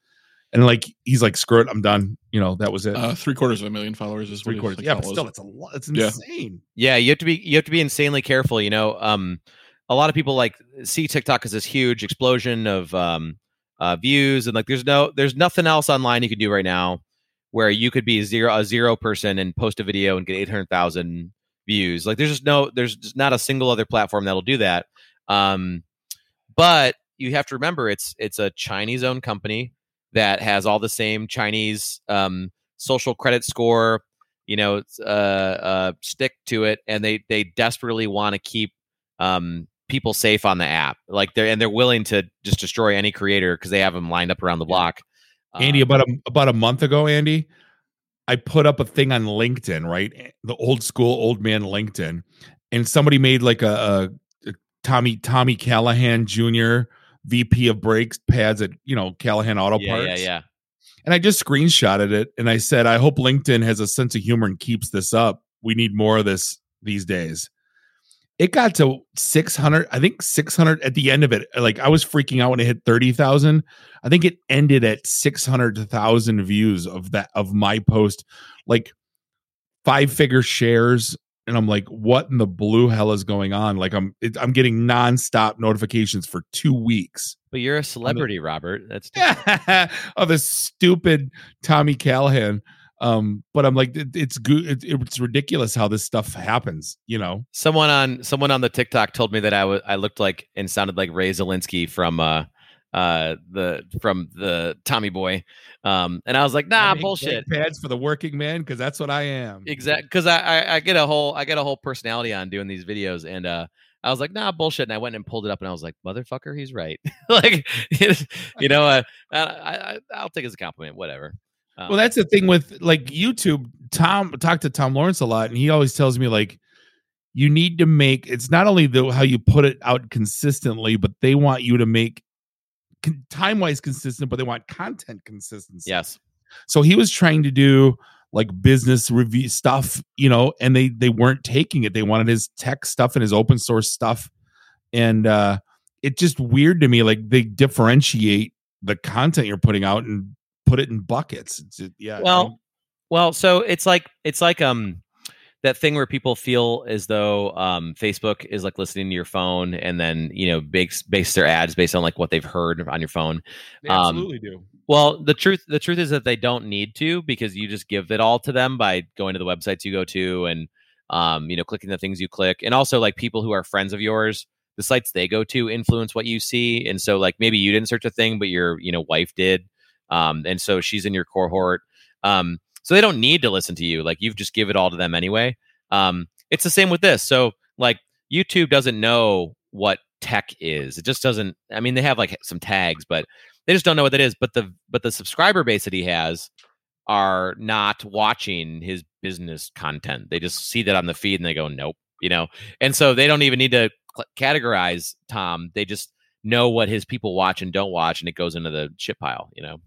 S1: And like he's like, screw it, I'm done. You know, that was it.
S3: Uh, three quarters of a million followers is
S1: Three quarters.
S3: his
S1: Yeah, but still, it's a lot. It's
S3: Yeah.
S1: insane.
S2: Yeah, you have to be you have to be insanely careful. You know, um, a lot of people like see TikTok as this huge explosion of um, uh, views, and like there's no there's nothing else online you can do right now where you could be zero a zero person and post a video and get eight hundred thousand views. Like there's just no there's just not a single other platform that'll do that. Um, but you have to remember it's it's a Chinese owned company that has all the same Chinese um, social credit score, you know, uh, uh, stick to it, and they they desperately want to keep um, people safe on the app. Like they're and they're willing to just destroy any creator because they have them lined up around the block.
S1: Andy,
S2: Uh,
S1: about a about a month ago, Andy, I put up a thing on LinkedIn, right? The old school old man LinkedIn, and somebody made like a, a, a Tommy Tommy Callahan Jr. VP of brakes pads at you know Callahan Auto
S2: yeah,
S1: Parts.
S2: yeah, yeah.
S1: And I just screenshotted it and I said, I hope LinkedIn has a sense of humor and keeps this up. We need more of this these days. It got to 600, I think 600 at the end of it. Like I was freaking out when it hit 30,000. I think it ended at 600,000 views of that, of my post like five figure shares and I'm like, what in the blue hell is going on? Like I'm it, I'm getting nonstop notifications for two weeks.
S2: But you're a celebrity, Robert. That's
S1: of this stupid Tommy Callahan. Um, but I'm like, it, it's good. It, it's ridiculous how this stuff happens. You know,
S2: someone on someone on the TikTok told me that I was I looked like and sounded like Ray Zalinsky from uh uh the from the Tommy Boy, um, and I was like, nah, bullshit.
S1: Pads for the working man because that's what I am.
S2: Exactly, because I, I I get a whole I get a whole personality on doing these videos, and uh, I was like, nah, bullshit. And I went and pulled it up and I was like, motherfucker, he's right. like, you know, uh, I, I, I'll take it as a compliment, whatever.
S1: Um, well, that's the thing with like YouTube. Tom talked to Tom Lawrence a lot, and he always tells me like, you need to make it's not only the how you put it out consistently, but they want you to make time wise consistent, but they want content consistency.
S2: Yes.
S1: So he was trying to do like business review stuff, you know, and they they weren't taking it. They wanted his tech stuff and his open source stuff. And uh it's just weird to me like they differentiate the content you're putting out and put it in buckets. It's, yeah.
S2: Well, well, so it's like it's like um that thing where people feel as though um, Facebook is like listening to your phone and then you know base base their ads based on like what they've heard on your phone.
S1: They absolutely um, do.
S2: Well, the truth the truth is that they don't need to because you just give it all to them by going to the websites you go to and um, you know clicking the things you click, and also like people who are friends of yours. The sites they go to influence what you see, and so like maybe you didn't search a thing, but your you know wife did, um, and so she's in your cohort. Um, so they don't need to listen to you. Like you've just give it all to them anyway. Um, it's the same with this. So like YouTube doesn't know what tech is. It just doesn't. I mean, they have like some tags, but they just don't know what that is. But the but the subscriber base that he has are not watching his business content. They just see that on the feed and they go, nope, you know. And so they don't even need to categorize Tom. They just know what his people watch and don't watch, and it goes into the shit pile, you know.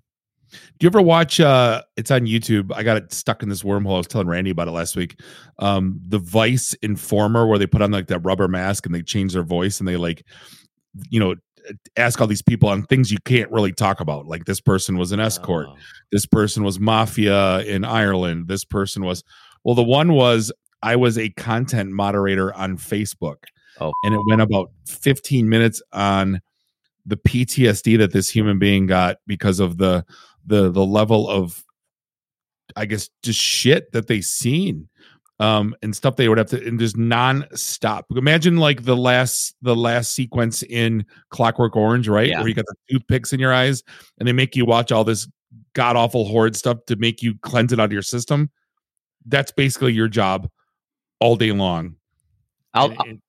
S1: Do you ever watch uh it's on YouTube. I got it stuck in this wormhole. I was telling Randy about it last week. Um the Vice Informer where they put on like that rubber mask and they change their voice and they like you know ask all these people on things you can't really talk about. Like this person was an escort. Oh. This person was mafia in Ireland. This person was well the one was I was a content moderator on Facebook.
S2: Oh.
S1: And it went about 15 minutes on the PTSD that this human being got because of the the the level of I guess just shit that they seen um and stuff they would have to and just non-stop. Imagine like the last the last sequence in clockwork orange right yeah. where you got the toothpicks in your eyes and they make you watch all this god awful horrid stuff to make you cleanse it out of your system. That's basically your job all day long.
S2: I'll and,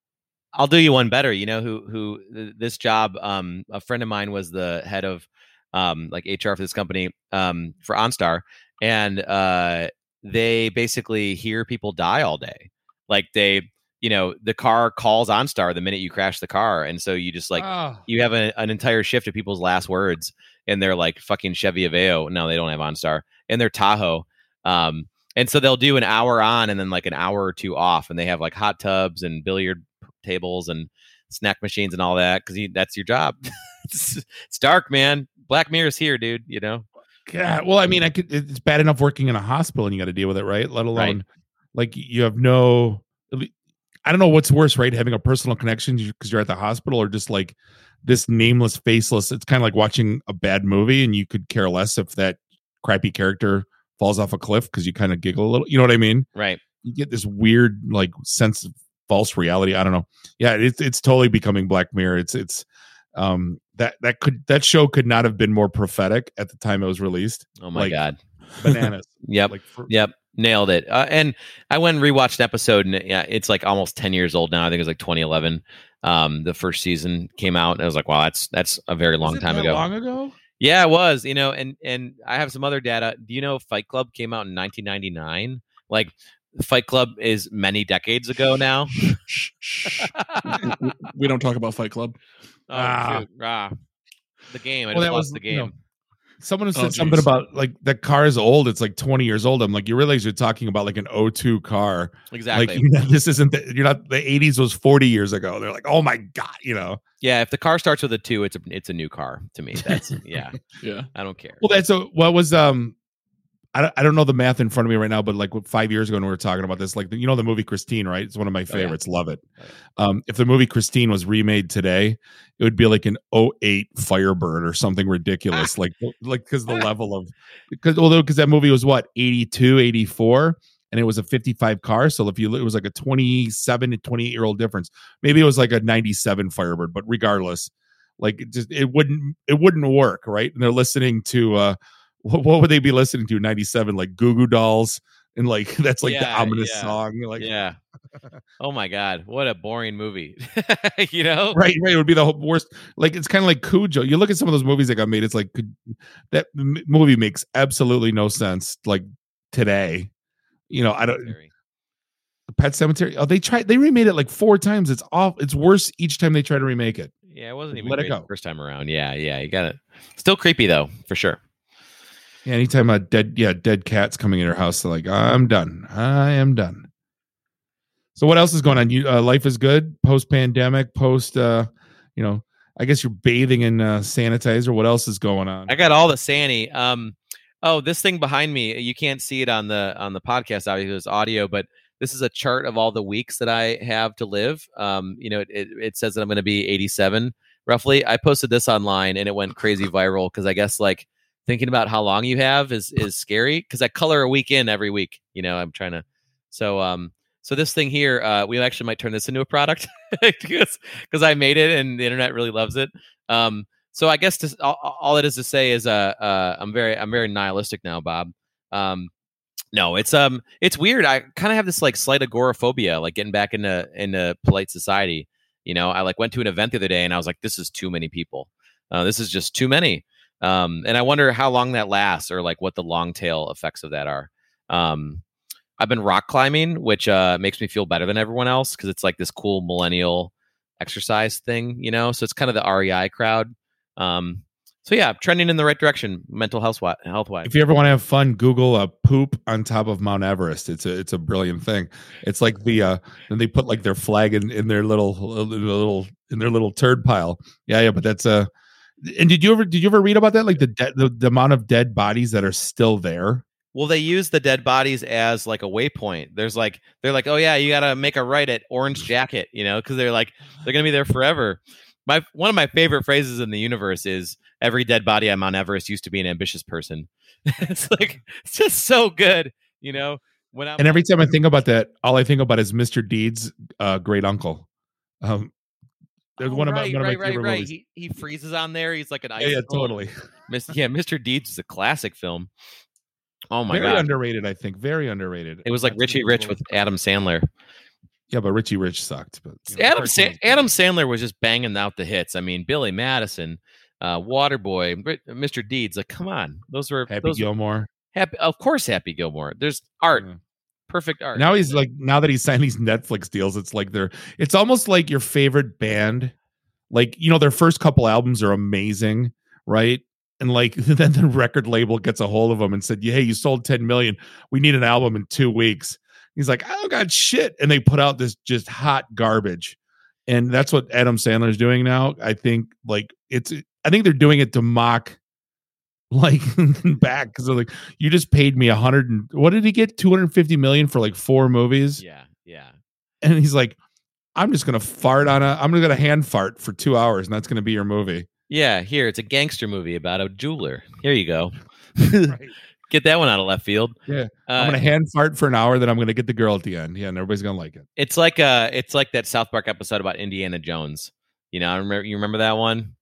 S2: i'll do you one better you know who who this job um a friend of mine was the head of um, like HR for this company um, for OnStar, and uh, they basically hear people die all day. Like they, you know, the car calls OnStar the minute you crash the car, and so you just like oh. you have a, an entire shift of people's last words, and they're like fucking Chevy Aveo. No, they don't have OnStar, and they're Tahoe. Um, and so they'll do an hour on and then like an hour or two off, and they have like hot tubs and billiard tables and snack machines and all that because that's your job. it's, it's dark, man. Black Mirror's here, dude. You know.
S1: Yeah. Well, I mean, I could. It's bad enough working in a hospital and you got to deal with it, right? Let alone right. like you have no. I don't know what's worse, right? Having a personal connection because you're at the hospital, or just like this nameless, faceless. It's kind of like watching a bad movie, and you could care less if that crappy character falls off a cliff because you kind of giggle a little. You know what I mean?
S2: Right.
S1: You get this weird like sense of false reality. I don't know. Yeah, it's it's totally becoming Black Mirror. It's it's um that that could that show could not have been more prophetic at the time it was released.
S2: Oh my
S1: like,
S2: god,
S1: bananas!
S2: yep, like for- yep, nailed it. Uh, and I went and rewatched an episode, and yeah, it's like almost ten years old now. I think it was like 2011. Um, the first season came out, and I was like, wow, that's that's a very long time ago.
S1: Long ago.
S2: Yeah, it was. You know, and and I have some other data. Do you know Fight Club came out in 1999? Like Fight Club is many decades ago now.
S3: we don't talk about Fight Club.
S2: Oh, ah. ah. The game. I well, that was the game. You know,
S1: someone who said oh, something about like the car is old. It's like 20 years old. I'm like, you realize you're talking about like an 02 car.
S2: Exactly.
S1: Like, you know, this isn't the, you're not the 80s was 40 years ago. They're like, oh my God, you know.
S2: Yeah, if the car starts with a two, it's a it's a new car to me. That's yeah.
S3: yeah.
S2: I don't care.
S1: Well, that's a what was um I don't, I don't know the math in front of me right now, but like five years ago when we were talking about this, like you know the movie Christine, right? It's one of my
S2: Oh, yeah.
S1: favorites. Love it.
S2: Oh, yeah.
S1: Um, if the movie Christine was remade today, it would be like an 08 Firebird or something ridiculous, like like because the level of because although because that movie was what 82, 84, and it was a 55 car. So if you it was like a 27 to 28 year old difference. Maybe it was like a 97 Firebird, but regardless, like it just it wouldn't it wouldn't work, right? And they're listening to uh what, what would they be listening to? 97, like Goo Goo Dolls, and like that's like the
S2: Yeah,
S1: ominous
S2: yeah.
S1: song. Like
S2: yeah. Oh my god, what a boring movie. you know?
S1: right right it would be the whole worst like it's kind of like cujo you look at some of those movies that got made it's like could- that m- movie makes absolutely no sense like today you know i don't Pet Sematary oh they tried they remade it like four times it's off it's worse each time they try to remake it
S2: Yeah, it wasn't even
S1: Let it go.
S2: the first time around. Yeah, yeah, you got it. Still creepy though, for sure.
S1: Yeah anytime a dead yeah dead cat's coming in her house they're like i'm done i am done so what else is going on you uh, life is good post pandemic post uh you know i guess you're bathing in uh sanitizer what else is going on
S2: I got all the Sanny. Um, oh, this thing behind me, you can't see it on the on the podcast. Obviously, it's audio, but this is a chart of all the weeks that I have to live. Um, you know, it, it, it says that I'm going to be 87 roughly. I posted this online and it went crazy viral because I guess like thinking about how long you have is is scary because I color a week in every week. You know, I'm trying to. So um, so this thing here, uh, we actually might turn this into a product because because I made it and the internet really loves it. Um, so I guess to, all, all it is to say is uh, uh I'm very I'm very nihilistic now, Bob. Um, no, it's um it's weird. I kind of have this like slight agoraphobia, like getting back into into polite society. You know, I like went to an event the other day and I was like, this is too many people. Uh, this is just too many. Um, and I wonder how long that lasts or like what the long tail effects of that are. Um, I've been rock climbing, which uh, makes me feel better than everyone else because it's like this cool millennial exercise thing, you know. So it's kind of the REI crowd. Um, so yeah, trending in the right direction, mental health health wise.
S1: If you ever want to have fun, Google a poop on top of Mount Everest. It's a it's a brilliant thing. It's like the uh and they put like their flag in, in their little in their little in their little turd pile. Yeah, yeah, but that's uh and did you ever did you ever read about that? Like the de- the, the amount of dead bodies that are still there?
S2: Well, they use the dead bodies as like a waypoint. There's like they're like, oh yeah, you got to make a right at Orange Jacket, you know, because they're like they're gonna be there forever. My one of my favorite phrases in the universe is every dead body I'm on Mount Everest used to be an ambitious person. it's like it's just so good, you know. When I'm
S1: And every time I think about that, all I think about is Mr. Deed's uh great uncle. Um there's
S2: Oh,
S1: one of my
S2: right,
S1: one of my
S2: right, right,
S1: favorite
S2: right.
S1: movies.
S2: He, he freezes on there. He's like an ice.
S1: Yeah, yeah, totally.
S2: yeah, Mr. Deeds is a classic film. Oh my god.
S1: Very
S2: god,
S1: underrated, I think. Very underrated.
S2: it was like
S1: That's
S2: Richie Rich with Adam Sandler.
S1: Yeah, but Richie Rich sucked. But you know,
S2: Adam Sa- Adam Sandler was just banging out the hits. I mean, Billy Madison, uh, Waterboy, Mr. Deeds. Like, come on, those were
S1: Happy
S2: those were
S1: Gilmore.
S2: happy. Of course, Happy Gilmore. There's art,
S1: Yeah.
S2: Perfect art.
S1: Now he's like now that he's signed these Netflix deals, it's like they're it's almost like your favorite band. Like, you know, their first couple albums are amazing, right? And like then the record label gets a hold of them and said, Hey, you sold 10 million. We need an album in two weeks. He's like, I don't got shit. And they put out this just hot garbage. And that's what Adam Sandler's doing now. I think like it's I think they're doing it to mock like back because they're like, you just paid me a hundred and what did he get? 250 million for like four movies.
S2: yeah, yeah.
S1: And he's like, I'm just gonna fart on a I'm gonna hand fart for two hours, and that's gonna be your movie.
S2: Yeah, here it's a gangster movie about a jeweler. Here you go.
S1: Right.
S2: Get that one out of left field.
S1: Yeah.
S2: uh,
S1: I'm gonna hand fart for an hour, then I'm gonna get the girl at the end. Yeah, and everybody's gonna like it.
S2: It's like uh it's like that South Park episode about Indiana Jones. You know, I remember you remember that one?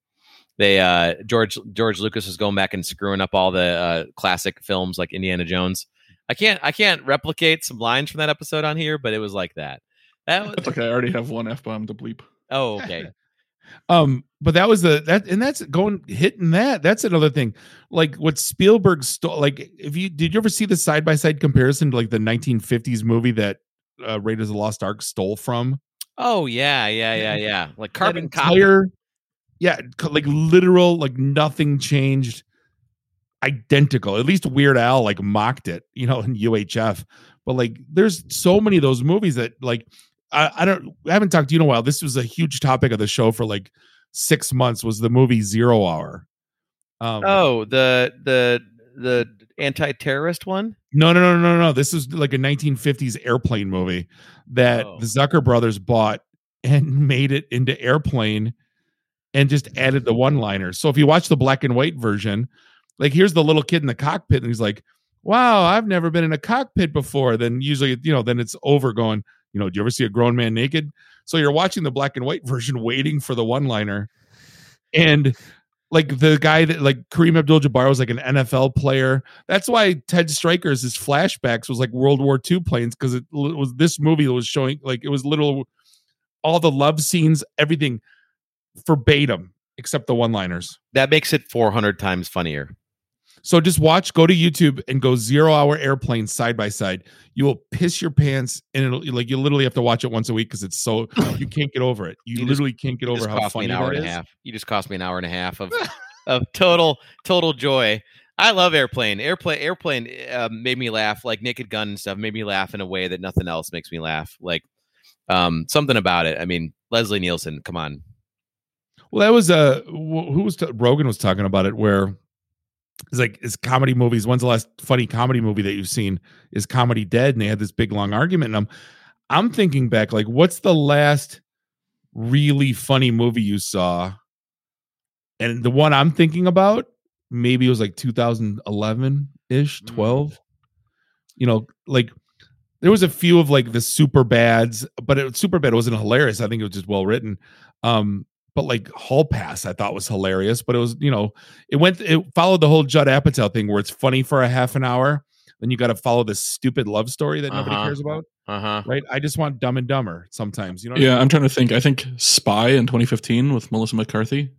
S2: They uh George George Lucas was going back and screwing up all the uh classic films like Indiana Jones. I can't I can't replicate some lines from that episode on here, but it was like that. That was
S3: That's okay. I already have one f bomb to bleep.
S2: oh okay.
S1: Um, but that was the that and that's going hitting that. That's another thing. Like what Spielberg stole. Like if you did you ever see the side by side comparison to like the 1950s movie that uh, Raiders of the Lost Ark stole from?
S2: Oh yeah, yeah, yeah, yeah. Like carbon
S1: That
S2: copy.
S1: Yeah, like literal, like nothing changed, identical. At least Weird Al like mocked it, you know, in UHF. But like, there's so many of those movies that like I, I don't I haven't talked to you in a while. This was a huge topic of the show for like six months. Was the movie Zero Hour? Um,
S2: Oh, the the the anti-terrorist one?
S1: No, no, no, no, no. This is like a 1950s airplane movie that
S2: Oh.
S1: the Zucker brothers bought and made it into airplane and just mm-hmm. added the one-liners. So if you watch the black and white version, like here's the little kid in the cockpit and he's like, "Wow, I've never been in a cockpit before." Then usually, you know, then it's over going, you know, do you ever see a grown man naked? So you're watching the black and white version waiting for the one-liner. And like the guy that like Kareem Abdul-Jabbar was like an NFL player. That's why Ted Striker's his flashbacks was like World War II planes because it was this movie that was showing like it was little all the love scenes, everything verbatim except the one-liners.
S2: That makes it 400 times funnier.
S1: So just watch, go to YouTube and go zero hour airplane side by side. You will piss your pants and it'll like you literally have to watch it once a week because it's so you can't get over it. You,
S2: You just-
S1: literally can't get over
S2: just
S1: how
S2: cost me
S1: funny
S2: an hour
S1: that
S2: and a
S1: is.
S2: half. You just cost me an hour and a half of of total total joy. I love airplane. Airplane airplane uh, made me laugh. Like Naked Gun and stuff made me laugh in a way that nothing else makes me laugh. Like um something about it. I mean, Leslie Nielsen, come on.
S1: Well, that was uh who was t- Rogan was talking about it where it's like is comedy movies. When's the last funny comedy movie that you've seen? Is comedy dead? And they had this big long argument. And I'm I'm thinking back, like, what's the last really funny movie you saw? And the one I'm thinking about, maybe it was like 2011 ish,
S2: Mm.
S1: 12. You know, like there was a few of like the super bads, but it super bad wasn't hilarious. I think it was just well written. Um, but like Hall Pass, I thought was hilarious, but it was, you know, it went, it followed the whole Judd Apatow thing where it's funny for a half an hour. Then you got to follow this stupid love story that nobody
S2: Uh-huh.
S1: cares about,
S2: Uh-huh.
S1: right? I just want Dumb and Dumber sometimes, you know? what I
S3: Yeah,
S1: mean?
S3: I'm trying to think. I think Spy in 2015 with Melissa McCarthy,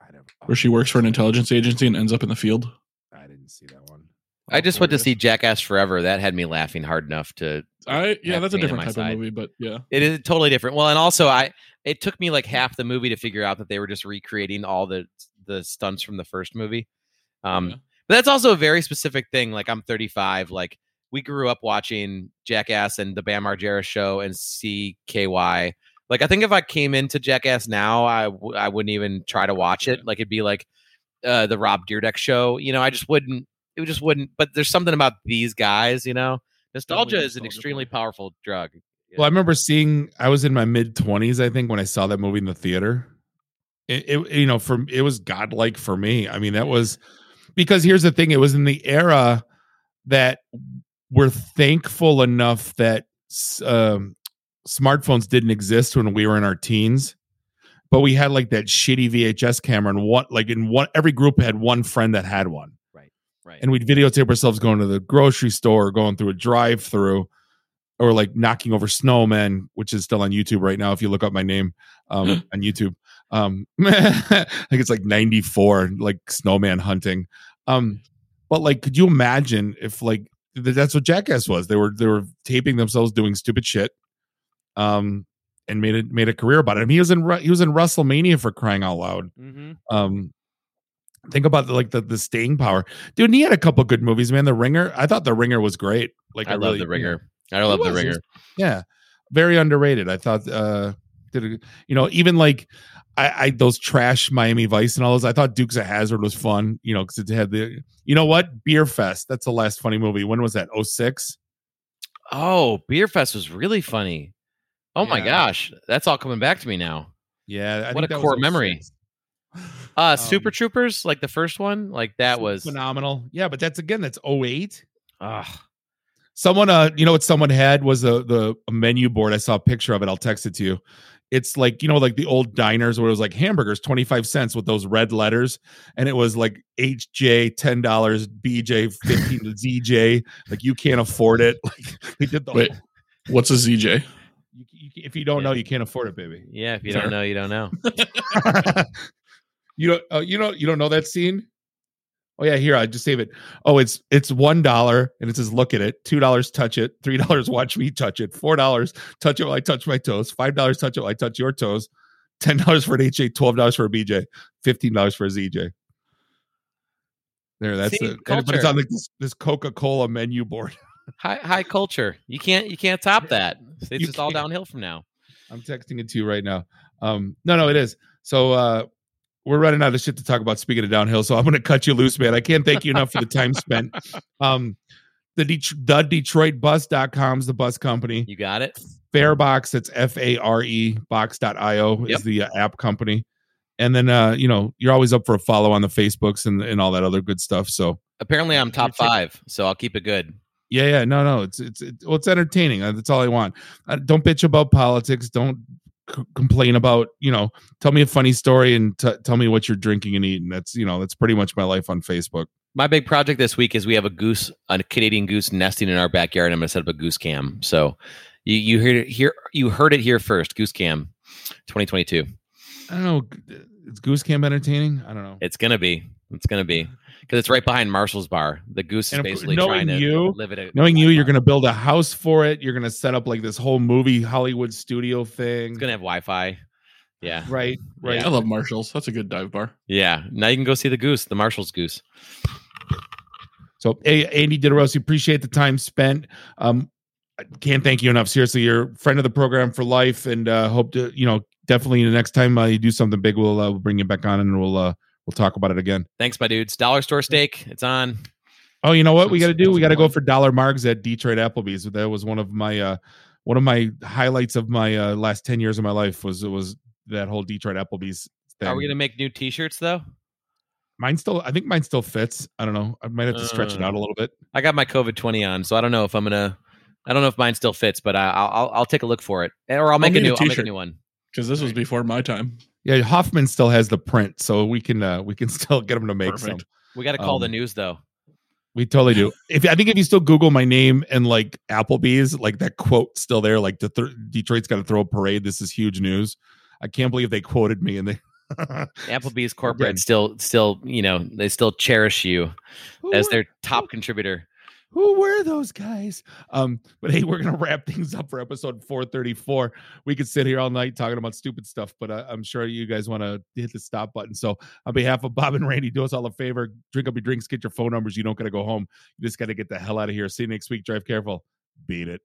S1: I
S3: where she works for an intelligence agency and ends up in the field.
S1: I didn't see that one.
S2: I just went to see Jackass Forever. That had me laughing hard enough to
S3: I yeah, that's a different type
S2: side.
S3: of movie, but yeah.
S2: It is totally different. Well, and also I it took me like half the movie to figure out that they were just recreating all the the stunts from the first movie. Um
S3: Yeah.
S2: but that's also a very specific thing. Like I'm 35, like we grew up watching Jackass and the Bam Margera show and CKY. Like I think if I came into Jackass now, I w- I wouldn't even try to watch it. Like it'd be like uh the Rob Dyrdek show. You know, I just wouldn't it just wouldn't but there's something about these guys, you know. Nostalgia is an extremely powerful drug.
S1: Well, I remember seeing. I was in my mid twenties, I think, when I saw that movie in the theater. It, it, you know, for it was godlike for me. I mean, that was because here's the thing: it was in the era that we're thankful enough that um, smartphones didn't exist when we were in our teens, but we had like that shitty VHS camera, and what like in one every group had one friend that had one
S2: right? Right.
S1: and we'd videotape ourselves going to the grocery store, going through a drive-through, or like knocking over snowmen, which is still on YouTube right now. If you look up my name um, on YouTube, um, I think it's like '94, like snowman hunting. Um, but like, could you imagine if like that's what Jackass was? They were they were taping themselves doing stupid shit, um, and made it made a career about it. I mean, he was in he was in WrestleMania for crying out loud
S2: Mm-hmm.
S1: um think about the, like the the staying power dude and he had a couple good movies man the ringer i thought the ringer was great like
S2: I, love
S1: really-
S2: the ringer. I love the ringer.
S1: yeah very underrated i thought uh did a, you know even like I, I those trash miami vice and all those i thought Dukes of Hazzard was fun you know because it had the you know what Beerfest that's the last funny movie when was that 06
S2: Oh, Beerfest was really funny. Oh my gosh, that's all coming back to me now.
S1: yeah I
S2: What a core memory.
S1: 06.
S2: Uh
S1: Um,
S2: Super Troopers, like the first one, like that was
S1: phenomenal yeah but that's again that's 08
S2: ugh.
S1: Someone, uh, you know what someone had was the the a menu board. I saw a picture of it. I'll text it to you. It's like you know, like the old diners where it was like hamburgers, twenty five cents with those red letters, and it was like HJ ten dollars, BJ fifteen, ZJ. Like you can't afford it. Like they did the
S3: Wait.
S1: whole-
S3: What's a ZJ?
S1: you, you, if you don't know, you can't afford it, baby.
S2: Yeah, if you
S3: Fair.
S2: don't know, you don't know.
S1: you don't, uh, you don't, you don't know that scene. Oh yeah, here I just save it. Oh, it's it's one dollar and it says look at it. Two dollars touch it. Three dollars watch me touch it. Four dollars touch it while I touch my toes. Five dollars touch it while I touch your toes. Ten dollars for an HA. Twelve dollars for a BJ. Fifteen dollars for a ZJ. There, that's
S2: See,
S1: it. But it's on like this, this Coca Cola menu board.
S2: High high culture. You can't you can't top that. It's
S1: You
S2: just all
S1: can't.
S2: downhill from now.
S1: I'm texting it to you right now. Um, no, no, it is. So uh we're running out of shit to talk about. Speaking of downhill, so I'm going to cut you loose, man. I can't thank you enough for the time spent. Um, the Det- the DetroitBus.com is the bus company.
S2: You got it.
S1: Farebox it's F A R E box.io
S2: Yep.
S1: is the uh, app company. And then uh, you know, you're always up for a follow on the Facebooks and, and all that other good stuff. So
S2: Apparently, I'm top five, so I'll keep it good.
S1: yeah, yeah, no, no, it's it's it, well, it's entertaining. Uh, That's all I want. Uh, don't bitch about politics. Don't c- complain about you know. Tell me a funny story and t- tell me what you're drinking and eating. That's you know that's pretty much my life on Facebook.
S2: My big project this week is we have a goose, a Canadian goose nesting in our backyard. I'm going to set up a goose cam. So you you heard it here. You heard it here first. Goose cam, 2022.
S1: I don't know. Is Goose Camp entertaining? I don't know.
S2: It's going to be. It's going to be because it's right behind Marshall's bar. The goose is
S1: And of
S2: basically
S1: knowing
S2: trying to
S1: you-
S2: live it.
S1: Knowing you, you're going to build a house for it. You're going to set up like this whole movie Hollywood studio thing.
S2: It's going to have Wi-Fi. Yeah,
S1: right, right.
S3: I love Marshalls. That's a good dive bar.
S2: yeah. Now you can go see the goose, the Marshall's goose.
S1: So, hey, Andy Didorosi, appreciate the time spent. Um, I can't thank you enough. Seriously, you're a friend of the program for life, and uh, hope to, you know, definitely the next time uh, you do something big, we'll uh, we'll bring you back on and we'll uh, we'll talk about it again.
S2: Thanks, my dudes. Dollar store steak. It's on.
S1: Oh, you know what we got to do? We got to go for dollar margs at Detroit Applebee's. That was one of my uh, one of my highlights of my uh, last ten years of my life. Was it was that whole Detroit Applebee's thing?
S2: Are we going to make new T-shirts though?
S1: Mine still, I think mine still fits. I don't know. I might have to stretch it
S2: Uh,
S1: out a little bit.
S2: I got my COVID twenty on, so I don't know if I'm gonna. I don't know if mine still fits, but I, I'll I'll- I'll take a look for it, or I'll make a
S3: make a
S2: new. I'll make a
S3: t-shirt.
S2: new one.
S3: Because this was before my time.
S1: Yeah, Hoffman still has the print, so we can uh, we can still get him to make some.
S2: We got to call the
S1: Um,
S2: news though.
S1: We totally do. If I think if you still Google my name and like Applebee's, like that quote still there, like the th- Detroit's got to throw a parade. This is huge news. I can't believe they quoted me and they.
S2: Applebee's corporate
S1: Again.
S2: still still you know they still cherish you
S1: Who
S2: as their top contributor.
S1: Who were those guys? Um, but hey, we're gonna wrap things up for episode 434. We could sit here all night talking about stupid stuff, but I, I'm sure you guys want to hit the stop button. So, on behalf of Bob and Randy, do us all a favor: drink up your drinks, get your phone numbers. You don't gotta go home. You just gotta get the hell out of here. See you next week. Drive careful. Beat it.